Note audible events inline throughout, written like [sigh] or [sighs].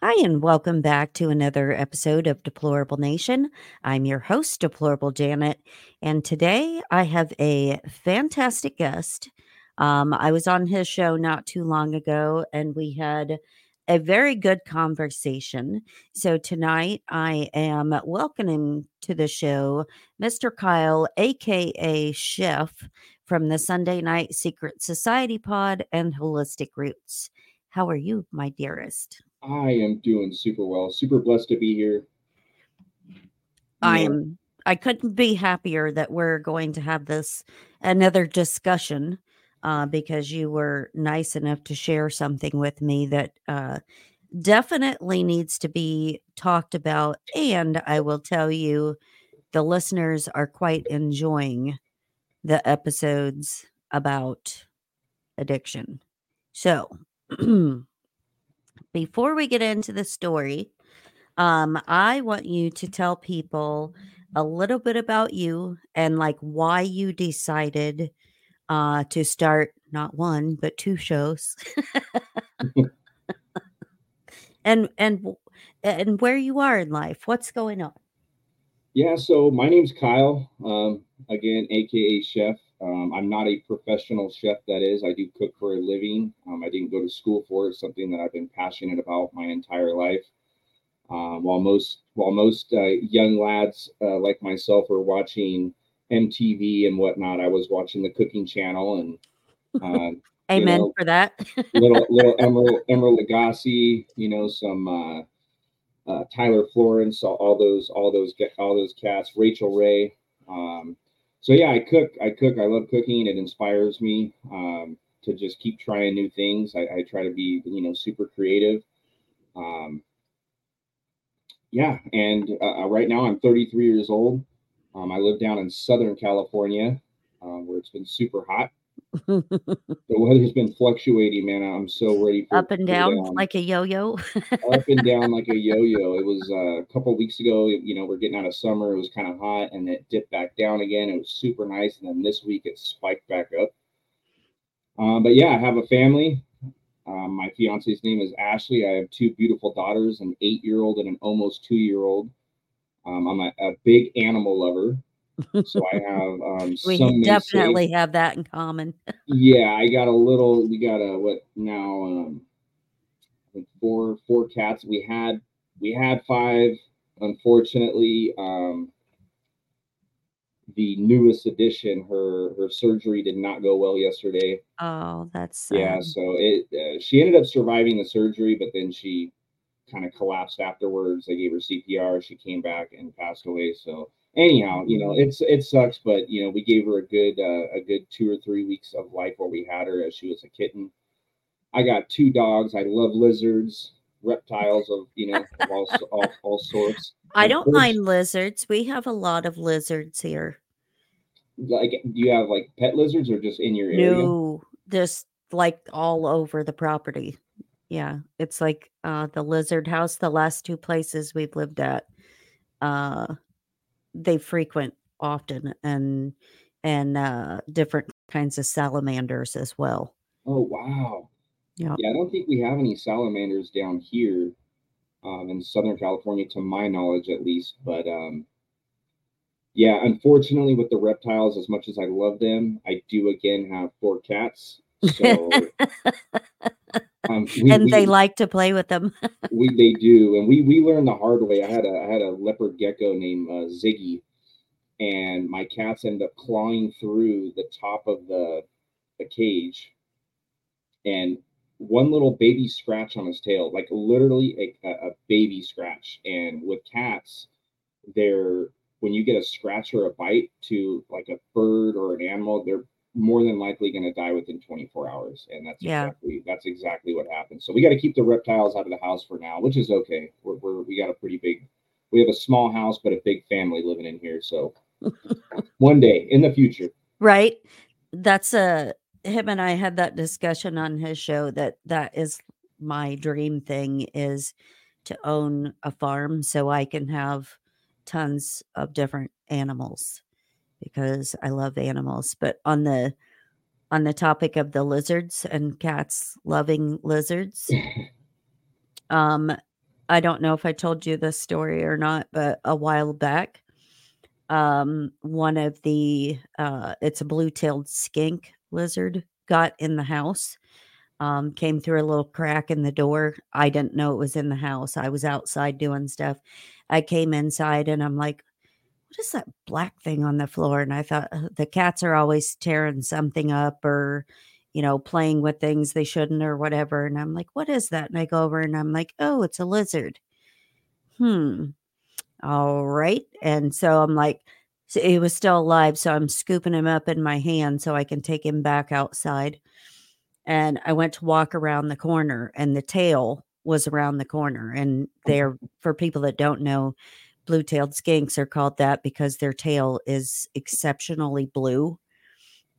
Hi, and welcome back to another episode of Deplorable Nation. I'm your host, Deplorable Janet, and today I have a fantastic guest. Um, I was on his show not too long ago, and we had a very good conversation. So tonight I am welcoming to the show Mr. Kyle, aka Chef, from the Sunday Night Secret Society Pod and Holistic Roots. How are you, my dearest? I am doing super well. Super blessed to be here. I am I couldn't be happier that we're going to have this another discussion uh, because you were nice enough to share something with me that uh, definitely needs to be talked about. And I will tell you, the listeners are quite enjoying the episodes about addiction. So, [clears throat] before we get into the story, um, I want you to tell people a little bit about you and like why you decided uh, to start not one but two shows, [laughs] and and and where you are in life. What's going on? Yeah, so my name's Kyle. Um, again, aka Chef. Um, I'm not a professional chef. That is, I do cook for a living. Um, I didn't go to school for it. It's something that I've been passionate about my entire life. Um, while most while most uh, young lads uh, like myself are watching MTV and whatnot, I was watching the Cooking Channel and. [laughs] Uh, Amen know, for that. [laughs] little little Emeril Emeril Lagasse, you know, some uh, uh, Tyler Florence, all, all, those all those all those cats, Rachael Ray. Um, so yeah, I cook. I cook. I love cooking. It inspires me um, to just keep trying new things. I, I, try to be you know super creative. Um, yeah, and uh, uh right now I'm 33 years old. Um, I live down in Southern California, uh, where it's been super hot [laughs] the weather's been fluctuating, man. I'm so ready for up and down, down. like a yo-yo. up and down [laughs] like a yo-yo. It was uh, a couple weeks ago. You know, we're getting out of summer. It was kind of hot, and it dipped back down again. It was super nice, and then this week it spiked back up. Um, but yeah, I have a family. Um, my fiance's name is Ashley. I have two beautiful daughters, an eight-year-old and an almost two-year-old. Um, I'm a, a big animal lover. So I [laughs] have um we definitely have that in common. [laughs] yeah, I got a little we got a what now um four four cats. We had we had five. Unfortunately, um the newest addition, her her surgery did not go well yesterday. Oh, that's sad. yeah. So it uh, she ended up surviving the surgery, but then she kind of collapsed afterwards. They gave her CPR. She came back and passed away. So anyhow, you know, it's it sucks, but you know, we gave her a good uh, a good two or three weeks of life where we had her as she was a kitten. I got two dogs. I love lizards, reptiles of you know of all, all, all sorts. I don't mind lizards. We have a lot of lizards here. Like, do you have like pet lizards or just in your area? No, just like all over the property. Yeah, it's like uh the lizard house. The last two places we've lived at, uh, they frequent often and and uh different kinds of salamanders as well. Oh wow. Yeah. Yeah, I don't think we have any salamanders down here um in Southern California to my knowledge at least, but um yeah, unfortunately with the reptiles as much as I love them, I do again have four cats. So [laughs] [laughs] um, [laughs] we, and they like to play with them. [laughs] we they do, and we we learned the hard way. I had a I had a leopard gecko named uh, Ziggy, and my cats end up clawing through the top of the the cage, and one little baby scratch on his tail, like literally a, a baby scratch. And with cats, they're when you get a scratch or a bite to like a bird or an animal, they're more than likely going to die within 24 hours and that's yeah. exactly that's exactly what happened. So we got to keep the reptiles out of the house for now which is okay. We're, we're we got a pretty big we have a small house but a big family living in here so [laughs] one day in the future. Right? That's a him and i had that discussion on his show that that is my dream thing is to own a farm so i can have tons of different animals because I love animals. But on the on the topic of the lizards and cats loving lizards, [laughs] um, I don't know if I told you this story or not, but a while back, um, one of the uh, it's a blue-tailed skink lizard got in the house. Um, came through a little crack in the door. I didn't know it was in the house. I was outside doing stuff. I came inside and I'm like, what is that black thing on the floor? And I thought "Uh, the cats are always tearing something up or, you know, playing with things they shouldn't or whatever. And I'm like, what is that? And I go over and I'm like, oh, it's a lizard. Hmm. All right. And so I'm like, so he was still alive. So I'm scooping him up in my hand so I can take him back outside. And I went to walk around the corner, and the tail was around the corner. And they're, for people that don't know, blue tailed skinks are called that because their tail is exceptionally blue,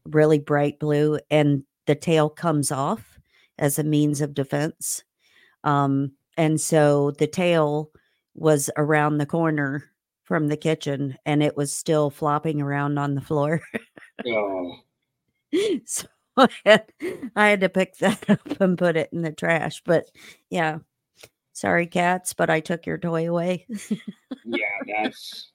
really bright blue. And the tail comes off as a means of defense. Um, and so the tail was around the corner from the kitchen and it was still flopping around on the floor. Oh, [laughs] so I had, I had to pick that [laughs] up and put it in the trash. But yeah, sorry, cats, but I took your toy away. yeah, [laughs] that's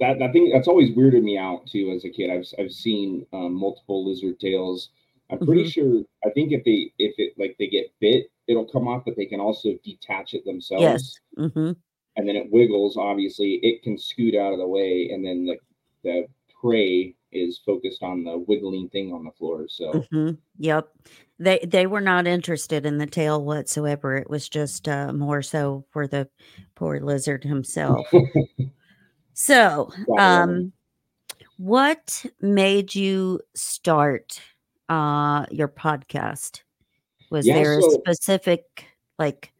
that. I think that's always weirded me out too. As a kid, I've I've seen um, multiple lizard tails. I'm pretty Mhm. sure. I think if they if it like they get bit, it'll come off, but they can also detach it themselves. yes. hmm and then it wiggles. Obviously, it can scoot out of the way, and then the the prey is focused on the wiggling thing on the floor. So hmm Yep. They they were not interested in the tail whatsoever. It was just uh, more so for the poor lizard himself. So, Gotta love 'em. um, what made you start uh your podcast? Was Yeah, there a so- specific like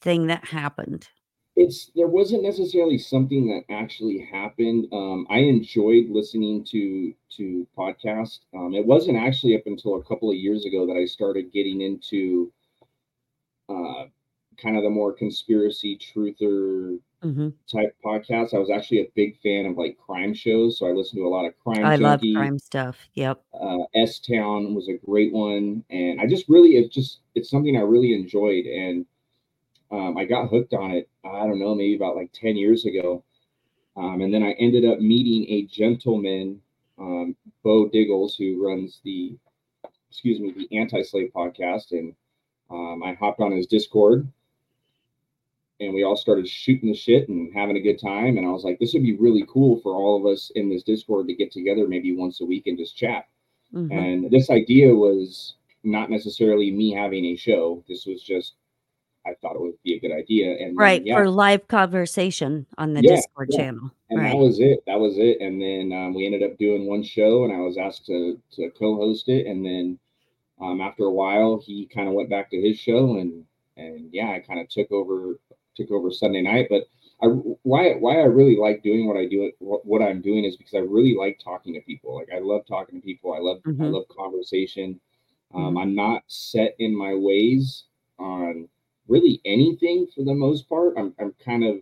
thing that happened? It's there wasn't necessarily something that actually happened. Um, I enjoyed listening to to podcasts. Um, it wasn't actually up until a couple of years ago that I started getting into uh, kind of the more conspiracy truther hmm type podcasts. I was actually a big fan of like crime shows, so I listened to a lot of Crime I love crime stuff. Yep. uh, S Town was a great one, and I just really it just it's something I really enjoyed, and um, I got hooked on it. I don't know, maybe about like ten years ago, um, and then I ended up meeting a gentleman, um, Bo Diggles, who runs the excuse me the Anti Slave podcast, and um, I hopped on his Discord. And we all started shooting the shit and having a good time. And I was like, this would be really cool for all of us in this Discord to get together maybe once a week and just chat. hmm And this idea was not necessarily me having a show. This was just I thought it would be a good idea. And then, Right yeah, for live conversation on the Yeah, Discord yeah. channel. and right. that was it. That was it. And then um, we ended up doing one show, and I was asked to to co-host it. And then um, after a while, he kind of went back to his show, and and yeah, I kind of took over took over Sunday night. But I why why I really like doing what I do what, what I'm doing is because I really like talking to people. Like I love talking to people. I love I Mhm. love conversation. Um, Mhm. I'm not set in my ways on really anything for the most part. I'm I'm kind of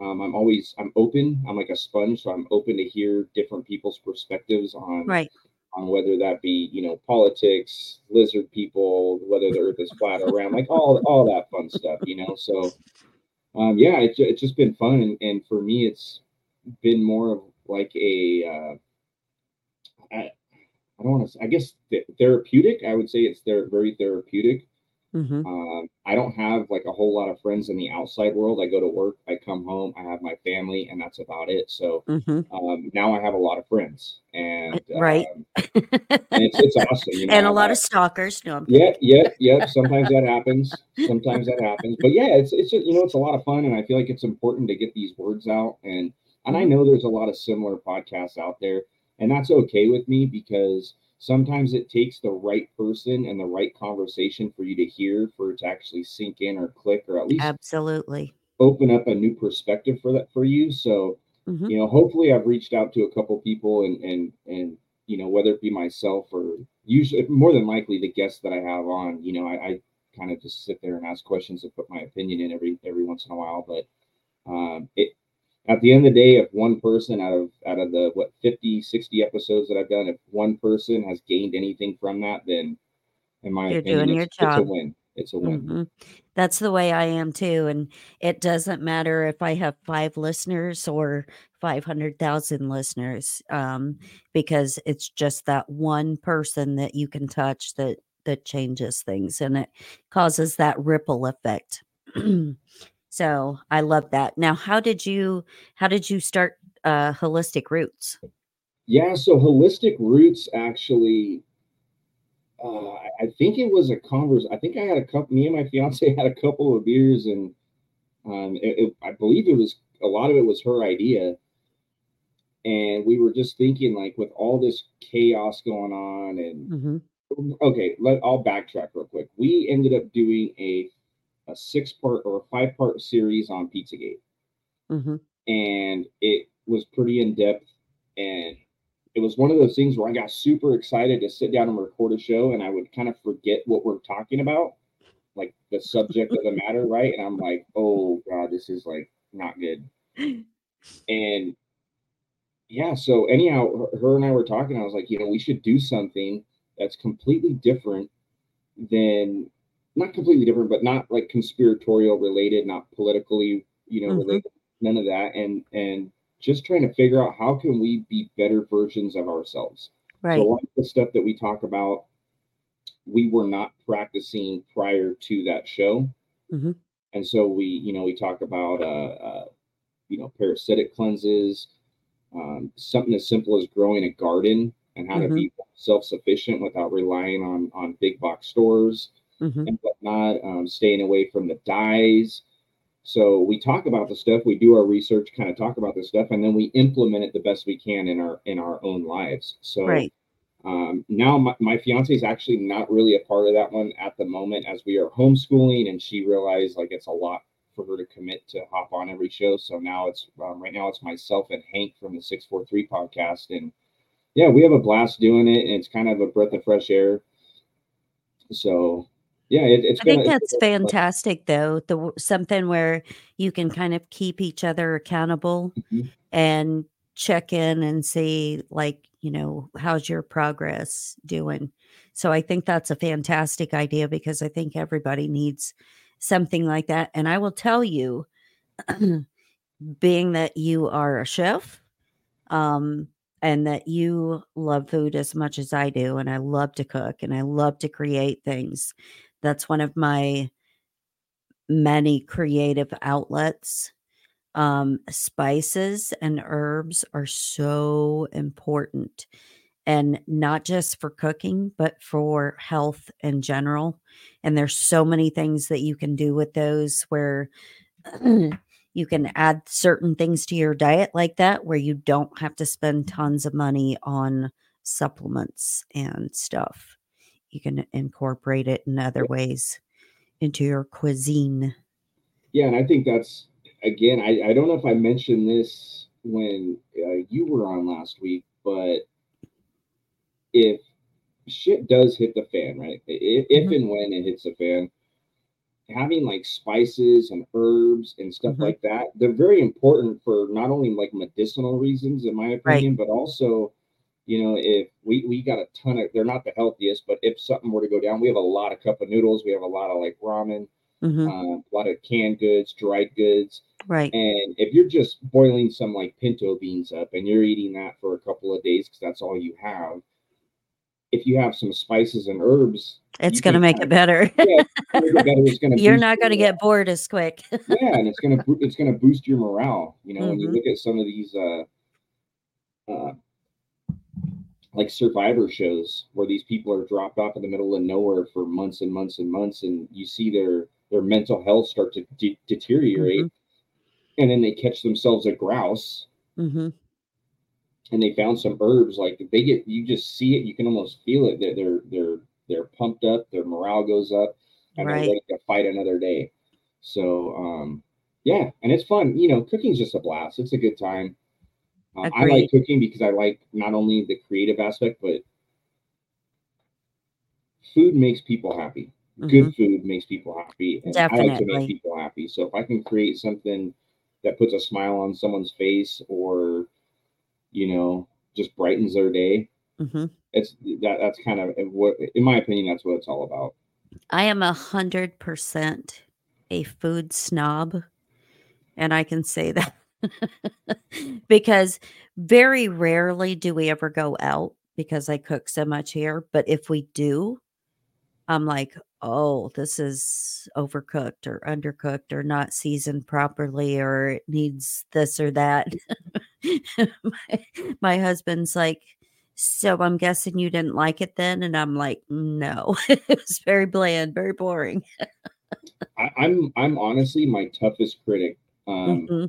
um, I'm always I'm open. I'm like a sponge, so I'm open to hear different people's perspectives on Right. on whether that be you know politics, lizard people, whether the Earth is flat or round, like all all that fun stuff, you know. So um, yeah, it's it's just been fun, and, and for me, it's been more of like a uh, I, I don't want to I guess th- therapeutic. I would say it's very therapeutic. Hmm Um, I don't have like a whole lot of friends in the outside world. I go to work, I come home, I have my family, and that's about it. So hmm um, now I have a lot of friends, and Right. um, and it's it's awesome. You [laughs] know, and a lot I- of stalkers. No, I'm yeah, yeah, yeah. Sometimes that happens. Sometimes that happens. But yeah, it's it's just, you know it's a lot of fun, and I feel like it's important to get these words out. And and I Mhm. know there's a lot of similar podcasts out there, and that's okay with me because sometimes it takes the right person and the right conversation for you to hear for it to actually sink in or click or at least absolutely. open up a new perspective for that for you. So hmm you know hopefully i've reached out to a couple people and and and you know whether it be myself or usually more than likely the guests that i have on you know i, I kind of just sit there and ask questions and put my opinion in every every once in a while but um it at the end of the day if one person out of out of the what 50 60 episodes that i've done if one person has gained anything from that then in my You're opinion doing your it's, it's a win it's a win hmm That's the way I am too. And it doesn't matter if I have five listeners or 500,000 listeners, um, because it's just that one person that you can touch that that changes things and it causes that ripple effect. [clears throat] so I love that. Now, how did you how did you start uh, holistic roots? Yeah, so holistic roots actually uh, I think it was a converse. I think I had a couple. Me and my fiance [laughs] had a couple of beers, and um, it, it, I believe it was a lot of it was her idea. And we were just thinking, like, with all this chaos going on, and mm-hmm. okay, let I'll backtrack real quick. We ended up doing a a six part or a five part series on Pizzagate, mm-hmm. and it was pretty in depth. And it was one of those things where I got super excited to sit down and record a show, and I would kind of forget what we're talking about, like the subject of the [laughs] matter, right? And I'm like, oh god, this is like not good. And yeah, so anyhow, her and I were talking. I was like, you know, we should do something that's completely different than not completely different, but not like conspiratorial related, not politically, you know, mm-hmm. related, none of that. And and just trying to figure out how can we be better versions of ourselves. Right. So a lot of the stuff that we talk about, we were not practicing prior to that show. Mm-hmm. And so we, you know, we talk about, uh, uh, you know, parasitic cleanses, um, something as simple as growing a garden and how mm-hmm. to be self-sufficient without relying on on big box stores mm-hmm. and whatnot. Um, staying away from the dyes, so we talk about the stuff, we do our research, kind of talk about this stuff, and then we implement it the best we can in our in our own lives. So right. um, now my, my fiance is actually not really a part of that one at the moment as we are homeschooling, and she realized like it's a lot for her to commit to hop on every show. So now it's um, right now it's myself and Hank from the Six Four Three podcast, and yeah, we have a blast doing it, and it's kind of a breath of fresh air. So yeah, it, it's. I think that's fantastic, though. The something where you can kind of keep each other accountable mm-hmm. and check in and see, like, you know, how's your progress doing. So I think that's a fantastic idea because I think everybody needs something like that. And I will tell you, [clears throat] being that you are a chef, um, and that you love food as much as I do, and I love to cook and I love to create things. That's one of my many creative outlets. Um, spices and herbs are so important and not just for cooking, but for health in general. And there's so many things that you can do with those where [clears throat] you can add certain things to your diet like that, where you don't have to spend tons of money on supplements and stuff you can incorporate it in other ways into your cuisine. Yeah, and I think that's again. I I don't know if I mentioned this when uh, you were on last week, but if shit does hit the fan, right? If, mm-hmm. and when it hits the fan, having like spices and herbs and stuff mm-hmm. like that, they're very important for not only like medicinal reasons, in my opinion, right. but also you know, if we, we got a ton of, they're not the healthiest, but if something were to go down, we have a lot of cup of noodles. We have a lot of like ramen, mm-hmm. uh, a lot of canned goods, dried goods. Right. And if you're just boiling some like pinto beans up and you're eating that for a couple of days because that's all you have, if you have some spices and herbs, it's going to make it better. [laughs] yeah, it's gonna [laughs] You're not going to get bored as quick. [laughs] yeah, and it's going to it's going to boost your morale. You know, mm-hmm. when you mm-hmm. look at some of these uh, uh, like survivor shows where these people are dropped off in the middle of nowhere for months and months and months and you see their their mental health start to de- deteriorate mm-hmm. and then they catch themselves a grouse mm-hmm. and they found some herbs like they get you just see it you can almost feel it they're they're they're, they're pumped up their morale goes up and right. they're ready to fight another day so um yeah and it's fun you know cooking's just a blast it's a good time uh, I like cooking because I like not only the creative aspect, but food makes people happy. Mm-hmm. Good food makes people happy. And Definitely. I like to make people happy. So if I can create something that puts a smile on someone's face or, you know, just brightens their day, mm-hmm. it's that that's kind of what, in my opinion, that's what it's all about. I am a hundred percent a food snob. And I can say [laughs] that [laughs] because very rarely do we ever go out because I cook so much here. But if we do, I'm like, oh, this is overcooked or undercooked or not seasoned properly or it needs this or that. [laughs] my, my husband's like, so I'm guessing you didn't like it then? And I'm like, no, [laughs] it was very bland, very boring. I, I'm I'm honestly my toughest critic. Um, Mhm.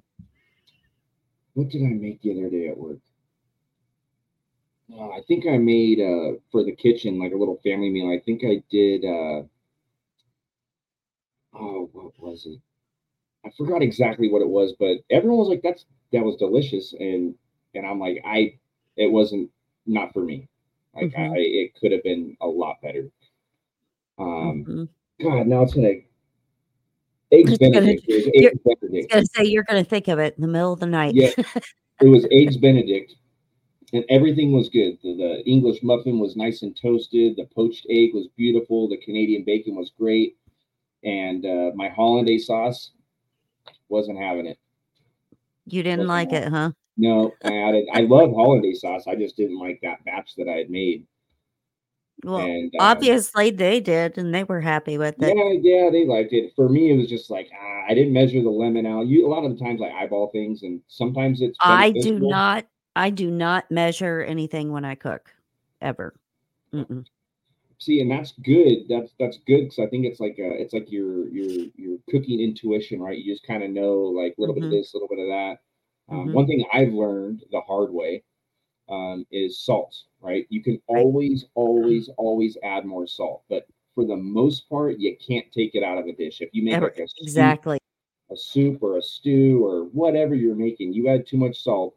What did I make the other day at work? Uh, I think I made uh for the kitchen like a little family meal. I think I did. uh Oh, what was it? I forgot exactly what it was, but everyone was like, "That's that was delicious," and and I'm like, I it wasn't not for me. Like I, Mhm. it could have been a lot better. Um, Mhm. God, now it's gonna eggs gonna- Benedict. You're- I was Benedict. gonna say you're gonna think of it in the middle of the night. Yeah. [laughs] It was eggs Benedict, and everything was good. The, the English muffin was nice and toasted. The poached egg was beautiful. The Canadian bacon was great, and uh, my hollandaise sauce wasn't having it. You didn't like it, huh? No, I added. I love hollandaise sauce. I just didn't like that batch that I had made. Well, and uh, obviously they did, and they were happy with it. yeah, yeah, they liked it. For me, it was just like ah, I didn't measure the lemon out. You a lot of the times I eyeball things, and sometimes it's I do not. I do not measure anything when I cook, ever. Mm-mm. see and that's good that's that's good because i think it's like a, it's like your your your cooking intuition right you just kind of know like a little bit of Mhm. this a little bit of that um, Mhm. one thing i've learned the hard way um, is salt right? You can always always always add more salt but for the most part you can't take it out of a dish. If you make Ever- like a soup, Exactly. a soup or a stew or whatever you're making you add too much salt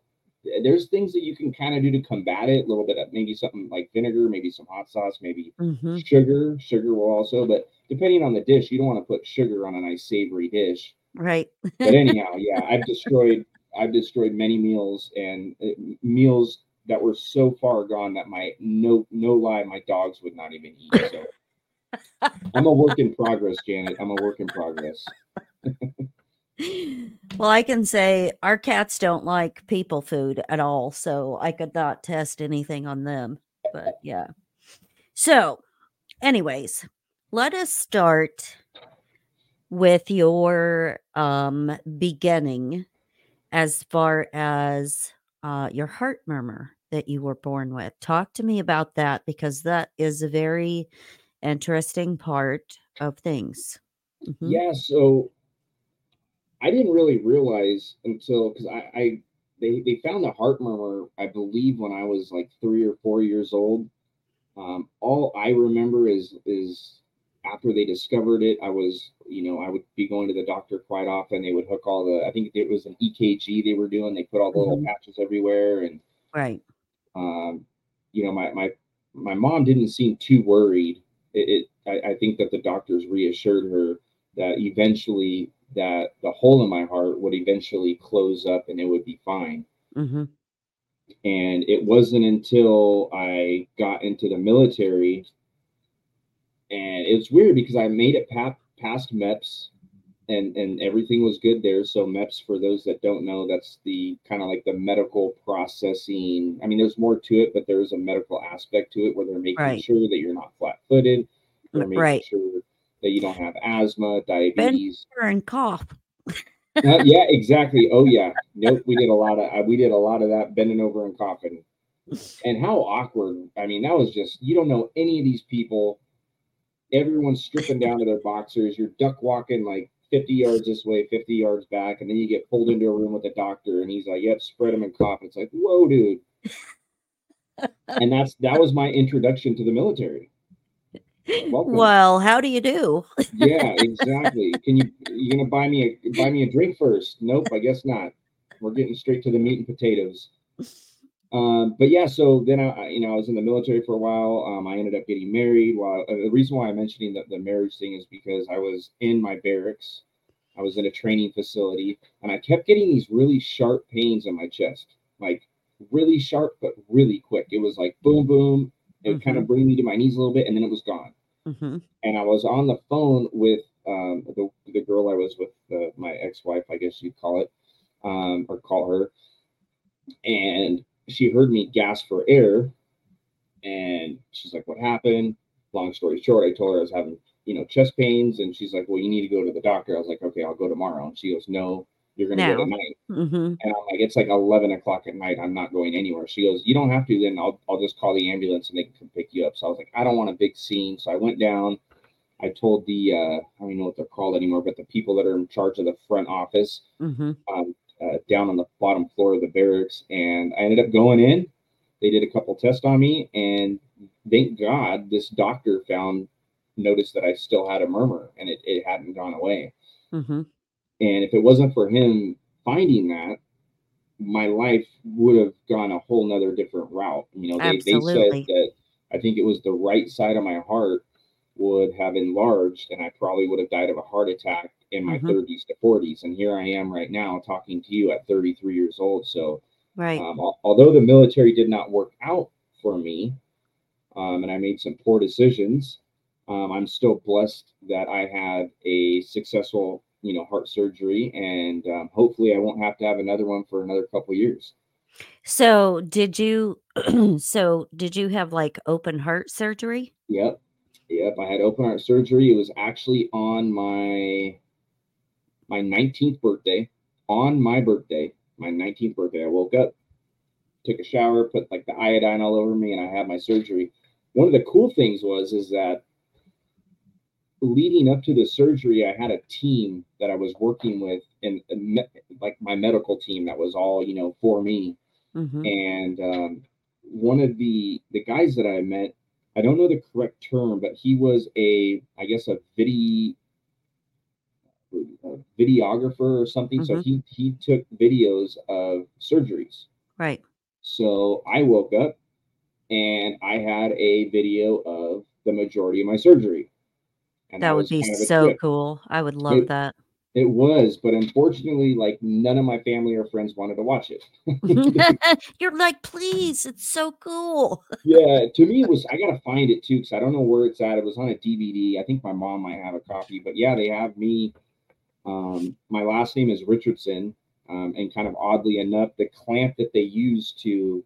there's things that you can kind of do to combat it a little bit of maybe something like vinegar maybe some hot sauce maybe hmm sugar sugar will also but depending on the dish you don't want to put sugar on a nice savory dish. Right. but anyhow [laughs] yeah i've destroyed i've destroyed many meals and uh, meals that were so far gone that my no no lie my dogs would not even eat so [laughs] i'm a work in progress janet i'm a work in progress well, I can say our cats don't like people food at all, so I could not test anything on them. But yeah. So, anyways, let us start with your um beginning as far as uh your heart murmur that you were born with. Talk to me about that because that is a very interesting part of things. Mhm. yeah so i didn't really realize until because I, I they they found the heart murmur i believe when i was like three or four years old um, all i remember is is after they discovered it i was you know i would be going to the doctor quite often they would hook all the i think it was an ekg they were doing they put all the little Mhm. patches everywhere and Right. um, you know, my my my mom didn't seem too worried. It, it I, I think that the doctors reassured her that eventually that the hole in my heart would eventually close up and it would be fine. hmm And it wasn't until I got into the military, and it's weird because I made it pa- past MEPS, and and everything was good there. So MEPS, for those that don't know, that's the kind of like the medical processing. I mean, there's more to it, but there's a medical aspect to it where they're making Right. sure that you're not flat-footed. They're making Right. sure that you don't have asthma, diabetes. And cough. Uh, [laughs] yeah, exactly. Oh yeah. Nope. We did a lot of uh, we did a lot of that bending over and coughing. And how awkward. I mean, that was just you don't know any of these people. Everyone's stripping down to their boxers. You're duck walking like 50 yards this way, 50 yards back, and then you get pulled into a room with a doctor, and he's like, "Yep, spread them and cough." It's like, whoa, dude. [laughs] and that's that was my introduction to the military. Welcome. Well, how do you do? Yeah, exactly. Can you you gonna buy me a buy me a drink first? Nope, I guess not. We're getting straight to the meat and potatoes. Um, but yeah, so then I, you know, I was in the military for a while. Um, I ended up getting married. While uh, the reason why I'm mentioning the, the marriage thing is because I was in my barracks. I was in a training facility, and I kept getting these really sharp pains in my chest, like really sharp, but really quick. It was like boom, boom. It would kind of bring me to my knees a little bit, and then it was gone hmm and I was on the phone with um, the the girl I was with, uh, my ex-wife, I guess you'd call it, um, or call her, and she heard me gasp for air, and she's like, "What happened?" Long story short, I told her I was having you know chest pains, and she's like, "Well, you need to go to the doctor." I was like, "Okay, I'll go tomorrow." And she goes, "No, you're gonna go Now. tonight." hmm And I'm like, "It's like 11 o'clock at night. I'm not going anywhere." She goes, "You don't have to. Then I'll I'll just call the ambulance and they can come pick you up." So I was like, "I don't want a big scene." So I went down. I told the uh, I don't even know what they're called anymore, but the people that are in charge of the front office hmm um, uh, down on the bottom floor of the barracks, and I ended up going in. They did a couple tests on me, and thank God this doctor found noticed that I still had a murmur, and it, it hadn't gone away. hmm And if it wasn't for him finding that, my life would have gone a whole nother different route. You know, they, they said that I think it was the right side of my heart would have enlarged and I probably would have died of a heart attack in my Mhm. 30s to 40s. And here I am right now talking to you at 33 years old. So, Right. um, although the military did not work out for me um, and I made some poor decisions, um, I'm still blessed that I had a successful, you know, heart surgery, and um, hopefully I won't have to have another one for another couple years. So did you [clears throat] so did you have like open heart surgery? Yep, yep. I had open heart surgery. It was actually on my my 19th birthday. On my birthday, my 19th birthday, I woke up, took a shower, put like the iodine all over me, and I had my surgery. One of the cool things was is that leading up to the surgery, I had a team that I was working with, and, like my medical team that was all you know for me. hmm And um, one of the the guys that I met, I don't know the correct term, but he was a, I guess, a video a videographer or something. So Mhm. he he took videos of surgeries. Right. So I woke up and I had a video of the majority of my surgery. And That would be kind of so trip. cool. I would love It- that. It was, but unfortunately, like none of my family or friends wanted to watch it. [laughs] [laughs] You're like, please, it's so cool. yeah, to me, it was. I gotta find it too because I don't know where it's at. It was on a DVD. I think my mom might have a copy, but yeah, they have me. Um, my last name is Richardson, um, and kind of oddly enough, the clamp that they use to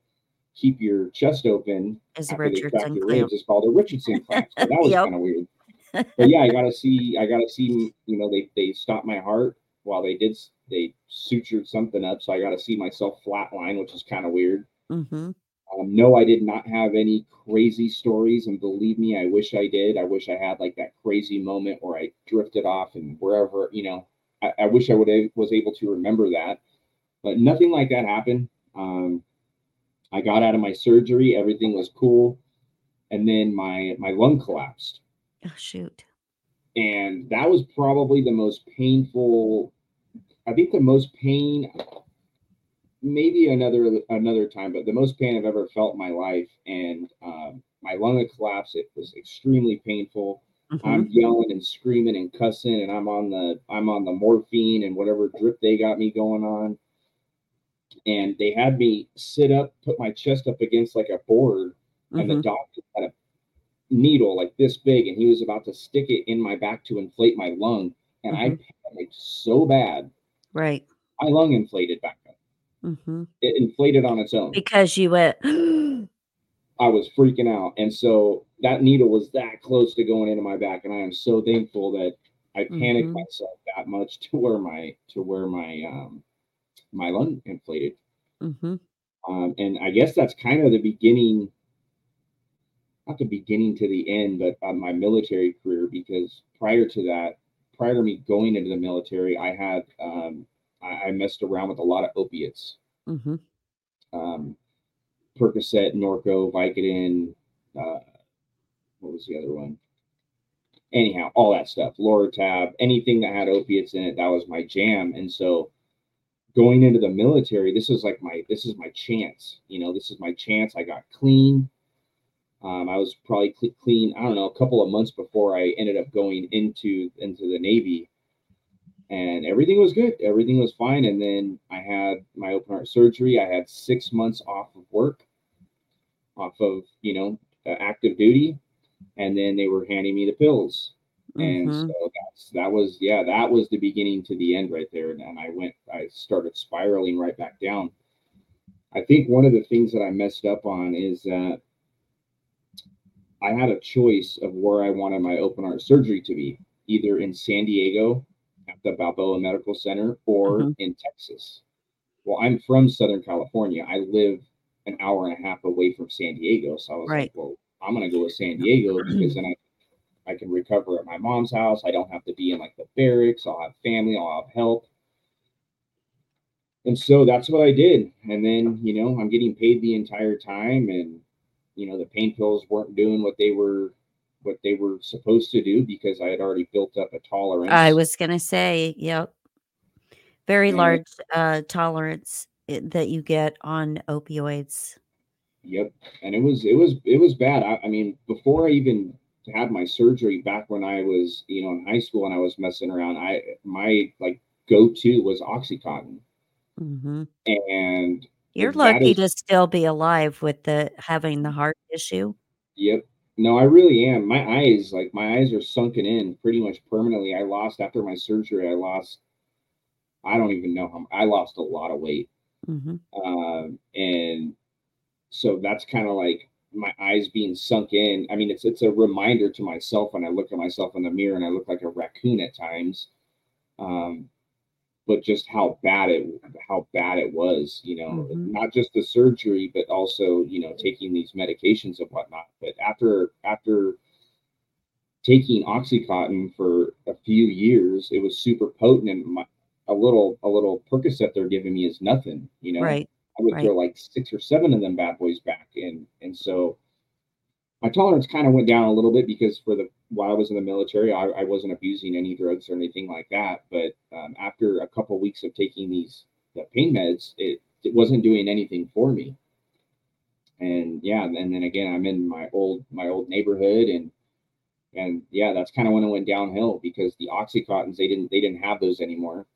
keep your chest open Is Richardson clamp. ribs is called a Richardson clamp. So that [laughs] was Yep. kind of weird. [laughs] But yeah, I gotta see. I gotta see. You know, they they stopped my heart while they did. They sutured something up, so I gotta see myself flatline, which is kind of weird. hmm Um, no, I did not have any crazy stories, and believe me, I wish I did. I wish I had like that crazy moment where I drifted off and wherever, you know, I, I wish I would have was able to remember that, but nothing like that happened. Um, I got out of my surgery, everything was cool, and then my my lung collapsed, Oh shoot. and that was probably the most painful. I think the most pain maybe another another time, but the most pain I've ever felt in my life, and um, my lung had collapsed. It was extremely painful. hmm I'm yelling and screaming and cussing, and I'm on the I'm on the morphine and whatever drip they got me going on. And they had me sit up, put my chest up against like a board, and the hmm doctor had a needle like this big, and he was about to stick it in my back to inflate my lung. And I Mhm. panicked so bad, Right. my lung inflated back up. hmm It inflated on its own. Because you went. [gasps] I was freaking out. And so that needle was that close to going into my back. And I am so thankful that I panicked Mhm. myself that much [laughs] to where my to where my um my lung inflated. Mm-hmm. Um and I guess that's kind of the beginning, not the beginning to the end, but uh, my military career because prior to that, prior to me going into the military, I had um I, I messed around with a lot of opiates. hmm Um Percocet, Norco, Vicodin, uh, what was the other one? Anyhow, all that stuff, Loratab, anything that had opiates in it, that was my jam. And so going into the military, this is like my this is my chance. You know, this is my chance. I got clean. Um, I was probably cle clean. I don't know, a couple of months before I ended up going into into the Navy, and everything was good. Everything was fine. And then I had my open heart surgery. I had six months off of work, off of you know uh, active duty, and then they were handing me the pills. And Mhm. so that's that was yeah, that was the beginning to the end right there. And, and I went I started spiraling right back down. I think one of the things that I messed up on is that I had a choice of where I wanted my open heart surgery to be, either in San Diego the Balboa Medical Center or Mhm. in Texas. Well, I'm from Southern California. I live an hour and a half away from San Diego. So I was Right. like, well, I'm going to go to San Diego [clears throat] because then I, I can recover at my mom's house. I don't have to be in like the barracks. I'll have family, I'll have help. And so that's what I did. And then, you know, I'm getting paid the entire time and you know, the pain pills weren't doing what they were what they were supposed to do because I had already built up a tolerance. I was gonna say, yep. Very Yeah. large uh tolerance that you get on opioids. Yep. And it was it was it was bad. I, I mean, before I even had my surgery back when I was, you know, in high school and I was messing around, I my like go-to was Oxycontin. Mm-hmm. And You're lucky is to still be alive with the having the heart issue. yep. No, I really am. My eyes, like my eyes are sunken in pretty much permanently. I lost after my surgery, I lost I don't even know how I lost a lot of weight. hmm um, and so that's kind of like my eyes being sunk in. I mean, it's it's a reminder to myself when I look at myself in the mirror and I look like a raccoon at times. Um, but just how bad it how bad it was, you know, Mhm. not just the surgery, but also you know taking these medications and whatnot. But after after taking OxyContin for a few years, it was super potent, and my, a little a little Percocet they're giving me is nothing, you know. Right. I would Right. throw like six or seven of them bad boys back in. And so my tolerance kind of went down a little bit because for the while I was in the military, I, I wasn't abusing any drugs or anything like that. But um, after a couple weeks of taking these the pain meds, it, it wasn't doing anything for me. And yeah, and then again, I'm in my old my old neighborhood and and yeah, that's kind of when it went downhill because the oxycontins they didn't they didn't have those anymore,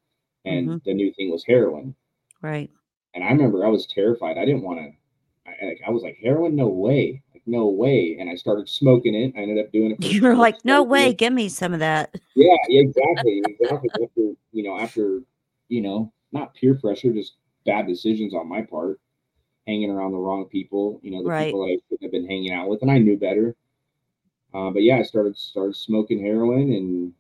and Mhm. the new thing was heroin. Right. And I remember I was terrified. I didn't want to. I, I was like, heroin, no way, no way. And I started smoking it. I ended up doing it. [laughs] You were like, no way, it- give me some of that. Yeah, yeah, exactly, [laughs] exactly. after you know, after you know, not peer pressure, just bad decisions on my part, hanging around the wrong people. You know, the Right. people that I shouldn't have been hanging out with, and I knew better. Uh, but yeah, I started started smoking heroin and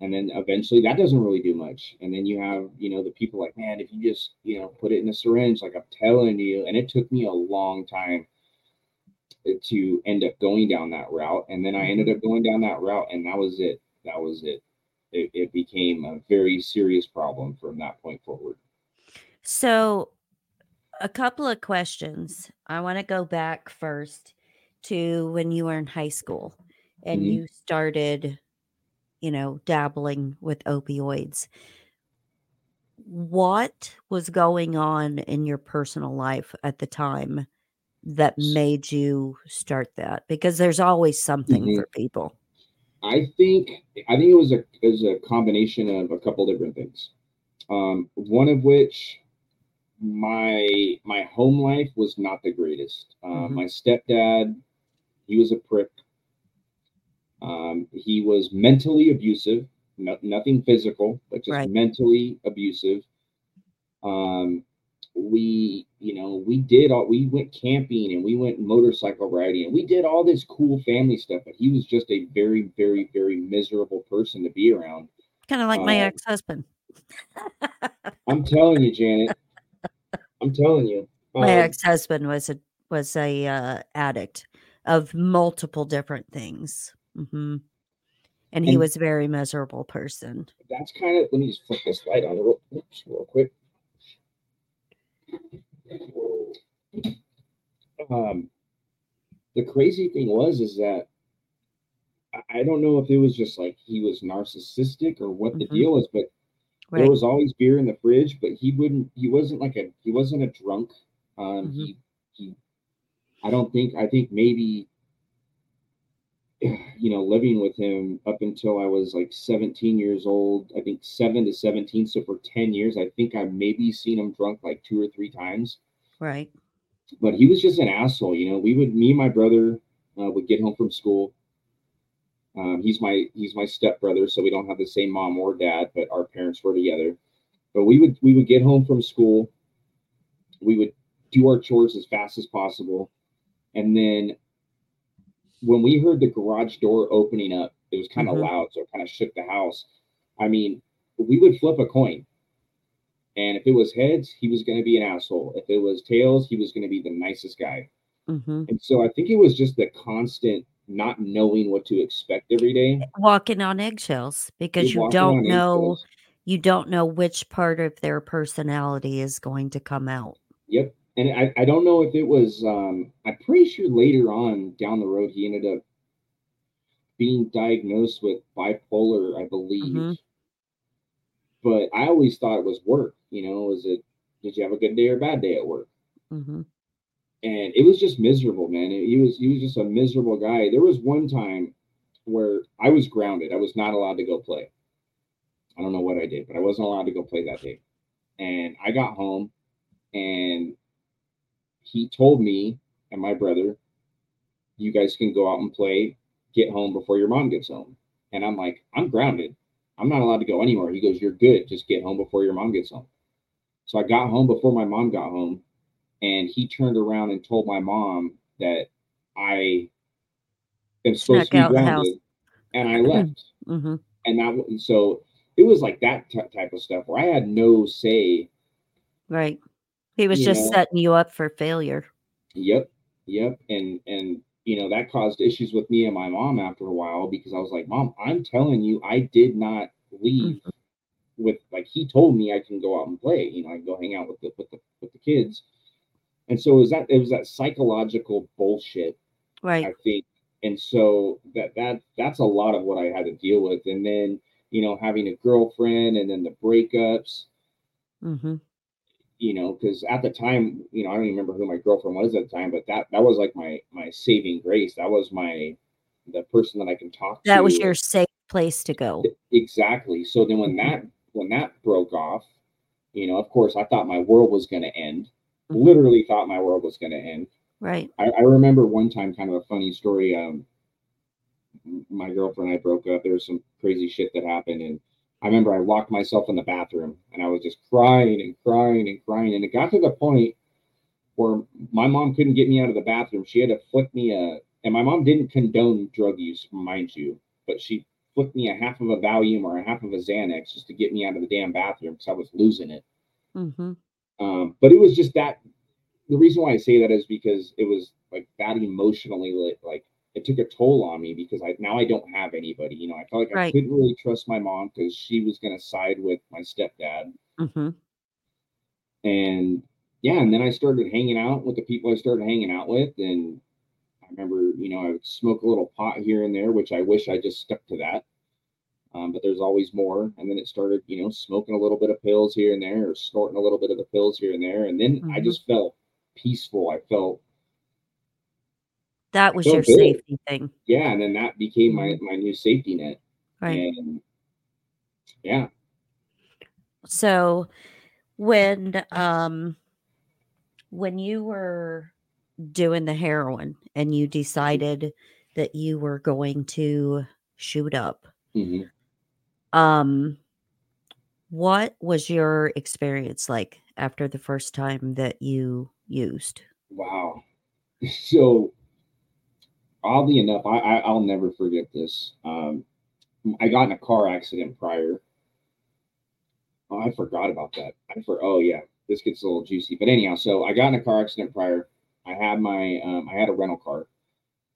and then eventually that doesn't really do much and then you have you know the people like man if you just you know put it in a syringe like i'm telling you and it took me a long time to end up going down that route and then i ended up going down that route and that was it that was it it, it became a very serious problem from that point forward So, a couple of questions. I want to go back first to when you were in high school and Mhm. you started, you know, dabbling with opioids. What was going on in your personal life at the time that made you start that? Because there's always something Mhm. for people. i think i think it was a it was a combination of a couple different things um one of which my my home life was not the greatest. Uh, Mhm. My stepdad, he was a prick. Um, he was mentally abusive, no, nothing physical, but just Right. mentally abusive. Um, we, you know, we did all we went camping and we went motorcycle riding and we did all this cool family stuff, but he was just a very, very, very miserable person to be around. Kind of like my Um, ex husband. [laughs] I'm telling you, Janet. I'm telling you. My Um, ex husband was a was a uh, addict of multiple different things, hmm and he And- was a very miserable person. that's kind of let me just flip this light on real, oops, real quick. Um, the crazy thing was is that I- don't know if it was just like he was narcissistic or what the Mhm. deal was, but Right. there was always beer in the fridge, but he wouldn't. He wasn't like a. He wasn't a drunk. Um, Mhm. He he. I don't think. I think maybe. [clears throat] You know, living with him up until I was like 17 years old. I think seven to 17. So for 10 years, I think I maybe seen him drunk like two or three times. right. But he was just an asshole. You know, we would. Me and my brother uh, would get home from school. Um, he's my he's my stepbrother, so we don't have the same mom or dad, but our parents were together. But we would we would get home from school, we would do our chores as fast as possible, and then when we heard the garage door opening up, it was kind of Mhm. loud, so it kind of shook the house. I mean, we would flip a coin. And if it was heads, he was going to be an asshole. If it was tails, he was going to be the nicest guy. hmm And so I think it was just the constant not knowing what to expect every day. Walking on eggshells because Just you don't know eggshells. you don't know which part of their personality is going to come out. Yep. And I, I don't know if it was, um, I'm pretty sure later on down the road, he ended up being diagnosed with bipolar, I believe. Mhm. But I always thought it was work. You know, was it, did you have a good day or a bad day at work? hmm and it was just miserable, man. He was he was just a miserable guy. There was one time where I was grounded. I was not allowed to go play. I don't know what I did, but I wasn't allowed to go play that day. And I got home, and he told me and my brother, "You guys can go out and play. Get home before your mom gets home." And I'm like, "I'm grounded. I'm not allowed to go anywhere." He goes, "You're good. Just get home before your mom gets home." So I got home before my mom got home, and he turned around and told my mom that I am supposed Snuck to be out the house. grounded, and I left. [clears throat] hmm And that so it was like that t- type of stuff where I had no say. Right. He was just know? setting you up for failure. Yep, yep, and and you know that caused issues with me and my mom after a while because I was like, Mom, I'm telling you, I did not leave Mm-hmm. with like he told me I can go out and play. You know, I can go hang out with the with the with the kids. And so it was that it was that psychological bullshit Right. I think. And so that that that's a lot of what I had to deal with. And then, you know, having a girlfriend and then the breakups, hmm you know, because at the time, you know, I don't even remember who my girlfriend was at the time, but that that was like my my saving grace. That was my the person that I can talk to. That was your safe place to go. exactly. So then when that when that broke off, you know, of course I thought my world was gonna end. Mhm. Literally thought my world was gonna end. Right. I, I remember one time, kind of a funny story. Um, my girlfriend and I broke up. There was some crazy shit that happened, and I remember I locked myself in the bathroom, and I was just crying and crying and crying, and it got to the point where my mom couldn't get me out of the bathroom. She had to flick me a, and my mom didn't condone drug use, mind you, but she flicked me a half of a Valium or a half of a Xanax just to get me out of the damn bathroom because I was losing it. hmm Um, but it was just that the reason why I say that is because it was like that emotionally lit, like it took a toll on me because I now I don't have anybody. You know, I felt like I couldn't really trust my mom because she was gonna side with my stepdad. hmm And yeah, and then I started hanging out with the people I started hanging out with, and I remember, you know, I would smoke a little pot here and there, which I wish I just stuck to that. Um, but there's always more. And then it started, you know, smoking a little bit of pills here and there, or snorting a little bit of the pills here and there. And then I Mhm. just felt peaceful. I felt, That was your good. safety thing. yeah. And then that became my my new safety net. Right. And yeah, So when um when you were doing the heroin and you decided that you were going to shoot up, mhm. um what was your experience like after the first time that you used? wow. [laughs] So oddly enough, I, I I'll never forget this. Um, I got in a car accident prior. Oh, I forgot about that. I for oh yeah, this gets a little juicy. But anyhow, so I got in a car accident prior. I had my um, I had a rental car,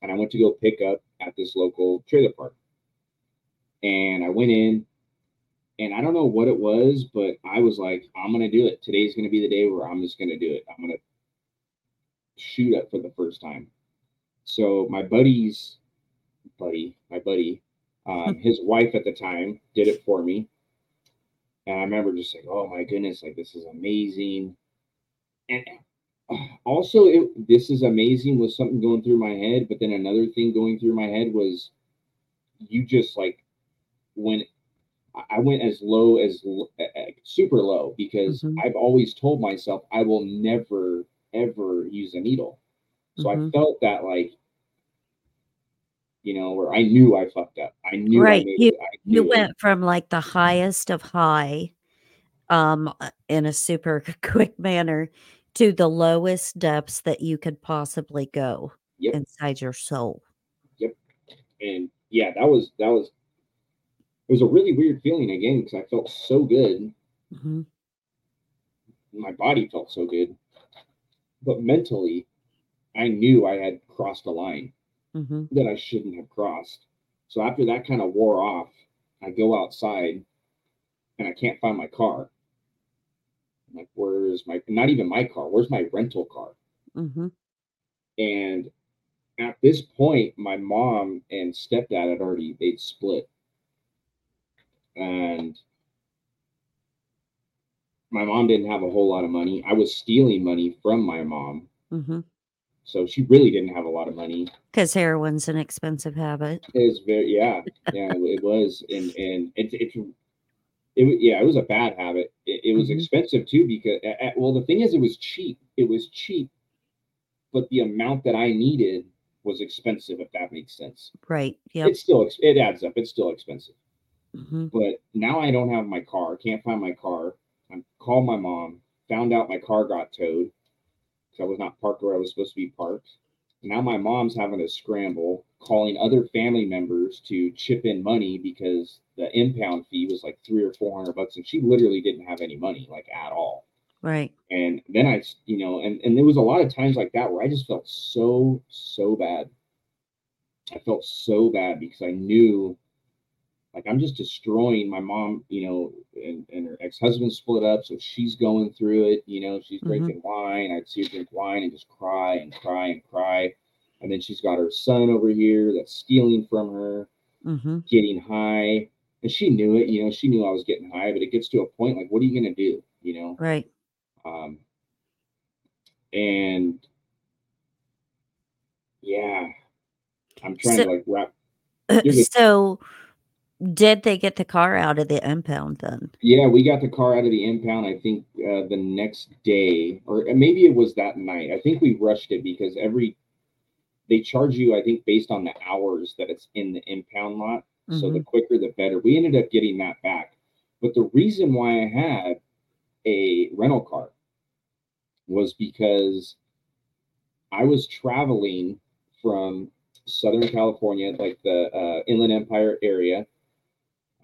and I went to go pick up at this local trailer park. And I went in, and I don't know what it was, but I was like, I'm gonna do it. Today's gonna be the day where I'm just gonna do it. I'm gonna shoot up for the first time. So my buddy's buddy, my buddy, um, his wife at the time did it for me. And I remember just like, oh my goodness, like this is amazing. And [sighs] also, it, this is amazing was something going through my head. But then another thing going through my head was you just like when I- went as low as uh, super low because Mhm. I've always told myself I will never ever use a needle. So Mhm. I felt that like you know, where I knew I fucked up. I knew Right. I You it. I you went from like the highest of high um uh, in a super [laughs] quick manner to the lowest depths that you could possibly go Yep. inside your soul. Yep. And yeah, that was that was it was a really weird feeling again because I felt so good. Mhm. My body felt so good. But mentally, I knew I had crossed a line Mhm. that I shouldn't have crossed. So after that kind of wore off, I go outside and I can't find my car. I'm like, where's my not even my car? Where's my rental car? Mhm. And at this point, my mom and stepdad had already they'd split. And my mom didn't have a whole lot of money. I was stealing money from my mom. Mhm. So she really didn't have a lot of money. Cuz heroin's an expensive habit. It's very yeah, yeah, it was. And and it it, it yeah, it was a bad habit. It, it was Mhm. expensive too because a- a- well the thing is it was cheap. It was cheap, but the amount that I needed was expensive if that makes sense. Right. Yeah. It's still it adds up. It's still expensive. Mhm. But now I don't have my car. Can't find my car. I called my mom. Found out my car got towed because I was not parked where I was supposed to be parked. Now my mom's having to scramble, calling other family members to chip in money because the impound fee was like three or four hundred bucks, and she literally didn't have any money, like at all. Right. And then I, you know, and and there was a lot of times like that where I just felt so so bad. I felt so bad because I knew, like, I'm just destroying my mom. You know, and and her ex husband split up, so she's going through it. You know, she's Mhm. drinking wine. I'd see her drink wine and just cry and cry and cry. And then she's got her son over here that's stealing from her, Mhm. getting high. And she knew it, you know, she knew I was getting high, but it gets to a point like, what are you going to do? You know? Right. Um, and yeah, I'm trying So- to like wrap. [clears throat] So did they get the car out of the impound then? Yeah, we got the car out of the impound. I think uh, the next day, or maybe it was that night. I think we rushed it because every they charge you. I think based on the hours that it's in the impound lot. So the quicker the better. We ended up getting that back. But the reason why I had a rental car was because I was traveling from Southern California, like the uh, Inland Empire area,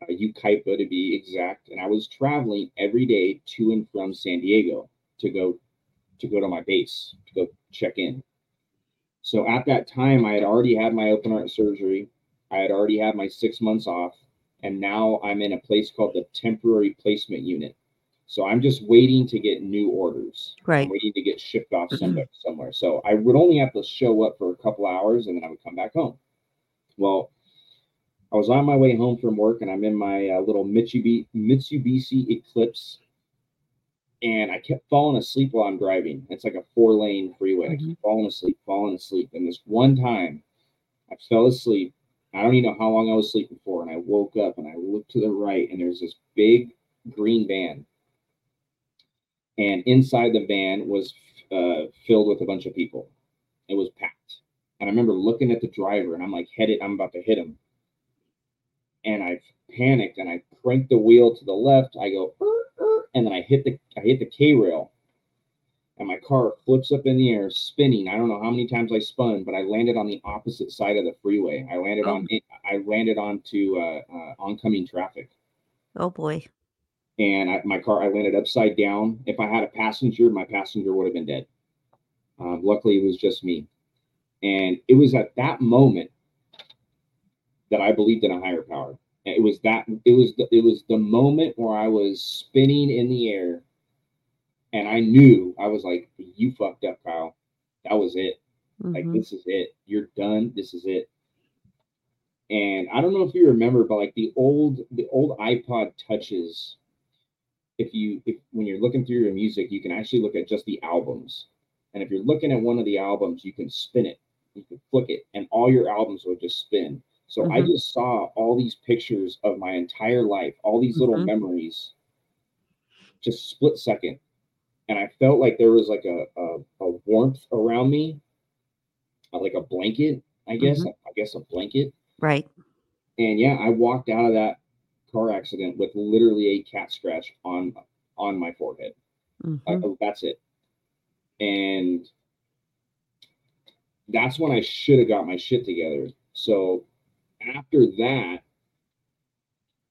uh, Yucaipa to be exact, and I was traveling every day to and from San Diego to go to go to my base to go check in. So at that time, I had already had my open heart surgery. I had already had my six months off, and now I'm in a place called the temporary placement unit. So I'm just waiting to get new orders. Right. I'm waiting to get shipped off somewhere. somewhere. So I would only have to show up for a couple hours, and then I would come back home. Well, I was on my way home from work, and I'm in my uh, little Mitsubishi, Mitsubishi Eclipse, and I kept falling asleep while I'm driving. It's like a four lane freeway. I Mhm. keep falling asleep, falling asleep. And this one time, I fell asleep. I don't even know how long I was sleeping for, and I woke up and I looked to the right, and there's this big green van, and inside the van was uh, filled with a bunch of people. It was packed, and I remember looking at the driver, and I'm like headed, I'm about to hit him, and I've panicked and I crank the wheel to the left. I go, "Er, er," and then I hit the I hit the K rail, and my car flips up in the air, spinning. I don't know how many times I spun, but I landed on the opposite side of the freeway. I landed Oh. on I landed onto uh, uh, oncoming traffic, Oh boy. and I, my car I landed upside down. If I had a passenger, my passenger would have been dead. Um, luckily, it was just me, and it was at that moment that I believed in a higher power. It was that it was the, it was the moment where I was spinning in the air, and I knew I was like, "You fucked up, Kyle. That was it. Like Mhm. this is it. You're done. This is it." And I don't know if you remember, but like the old the old iPod touches, if you if when you're looking through your music, you can actually look at just the albums. And if you're looking at one of the albums, you can spin it, you can flick it, and all your albums will just spin. So I Mhm. just saw all these pictures of my entire life, all these little Mhm. memories, just split second. And I felt like there was like a, a, a warmth around me, like a blanket, I guess. Mm-hmm. I guess a blanket. Right. And yeah, I walked out of that car accident with literally a cat scratch on on my forehead. Mm-hmm. Uh, that's it. And that's when I should have got my shit together. So after that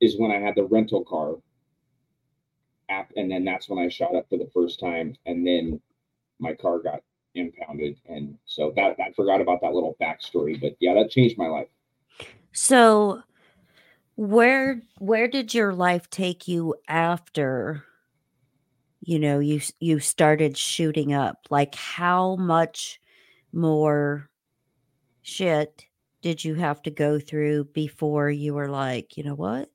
is when I had the rental car app, and then that's when I shot up for the first time, and then my car got impounded, and so that I forgot about that little backstory. But yeah, that changed my life. So where where did your life take you after you know you you started shooting up like how much more shit did you have to go through before you were like you know what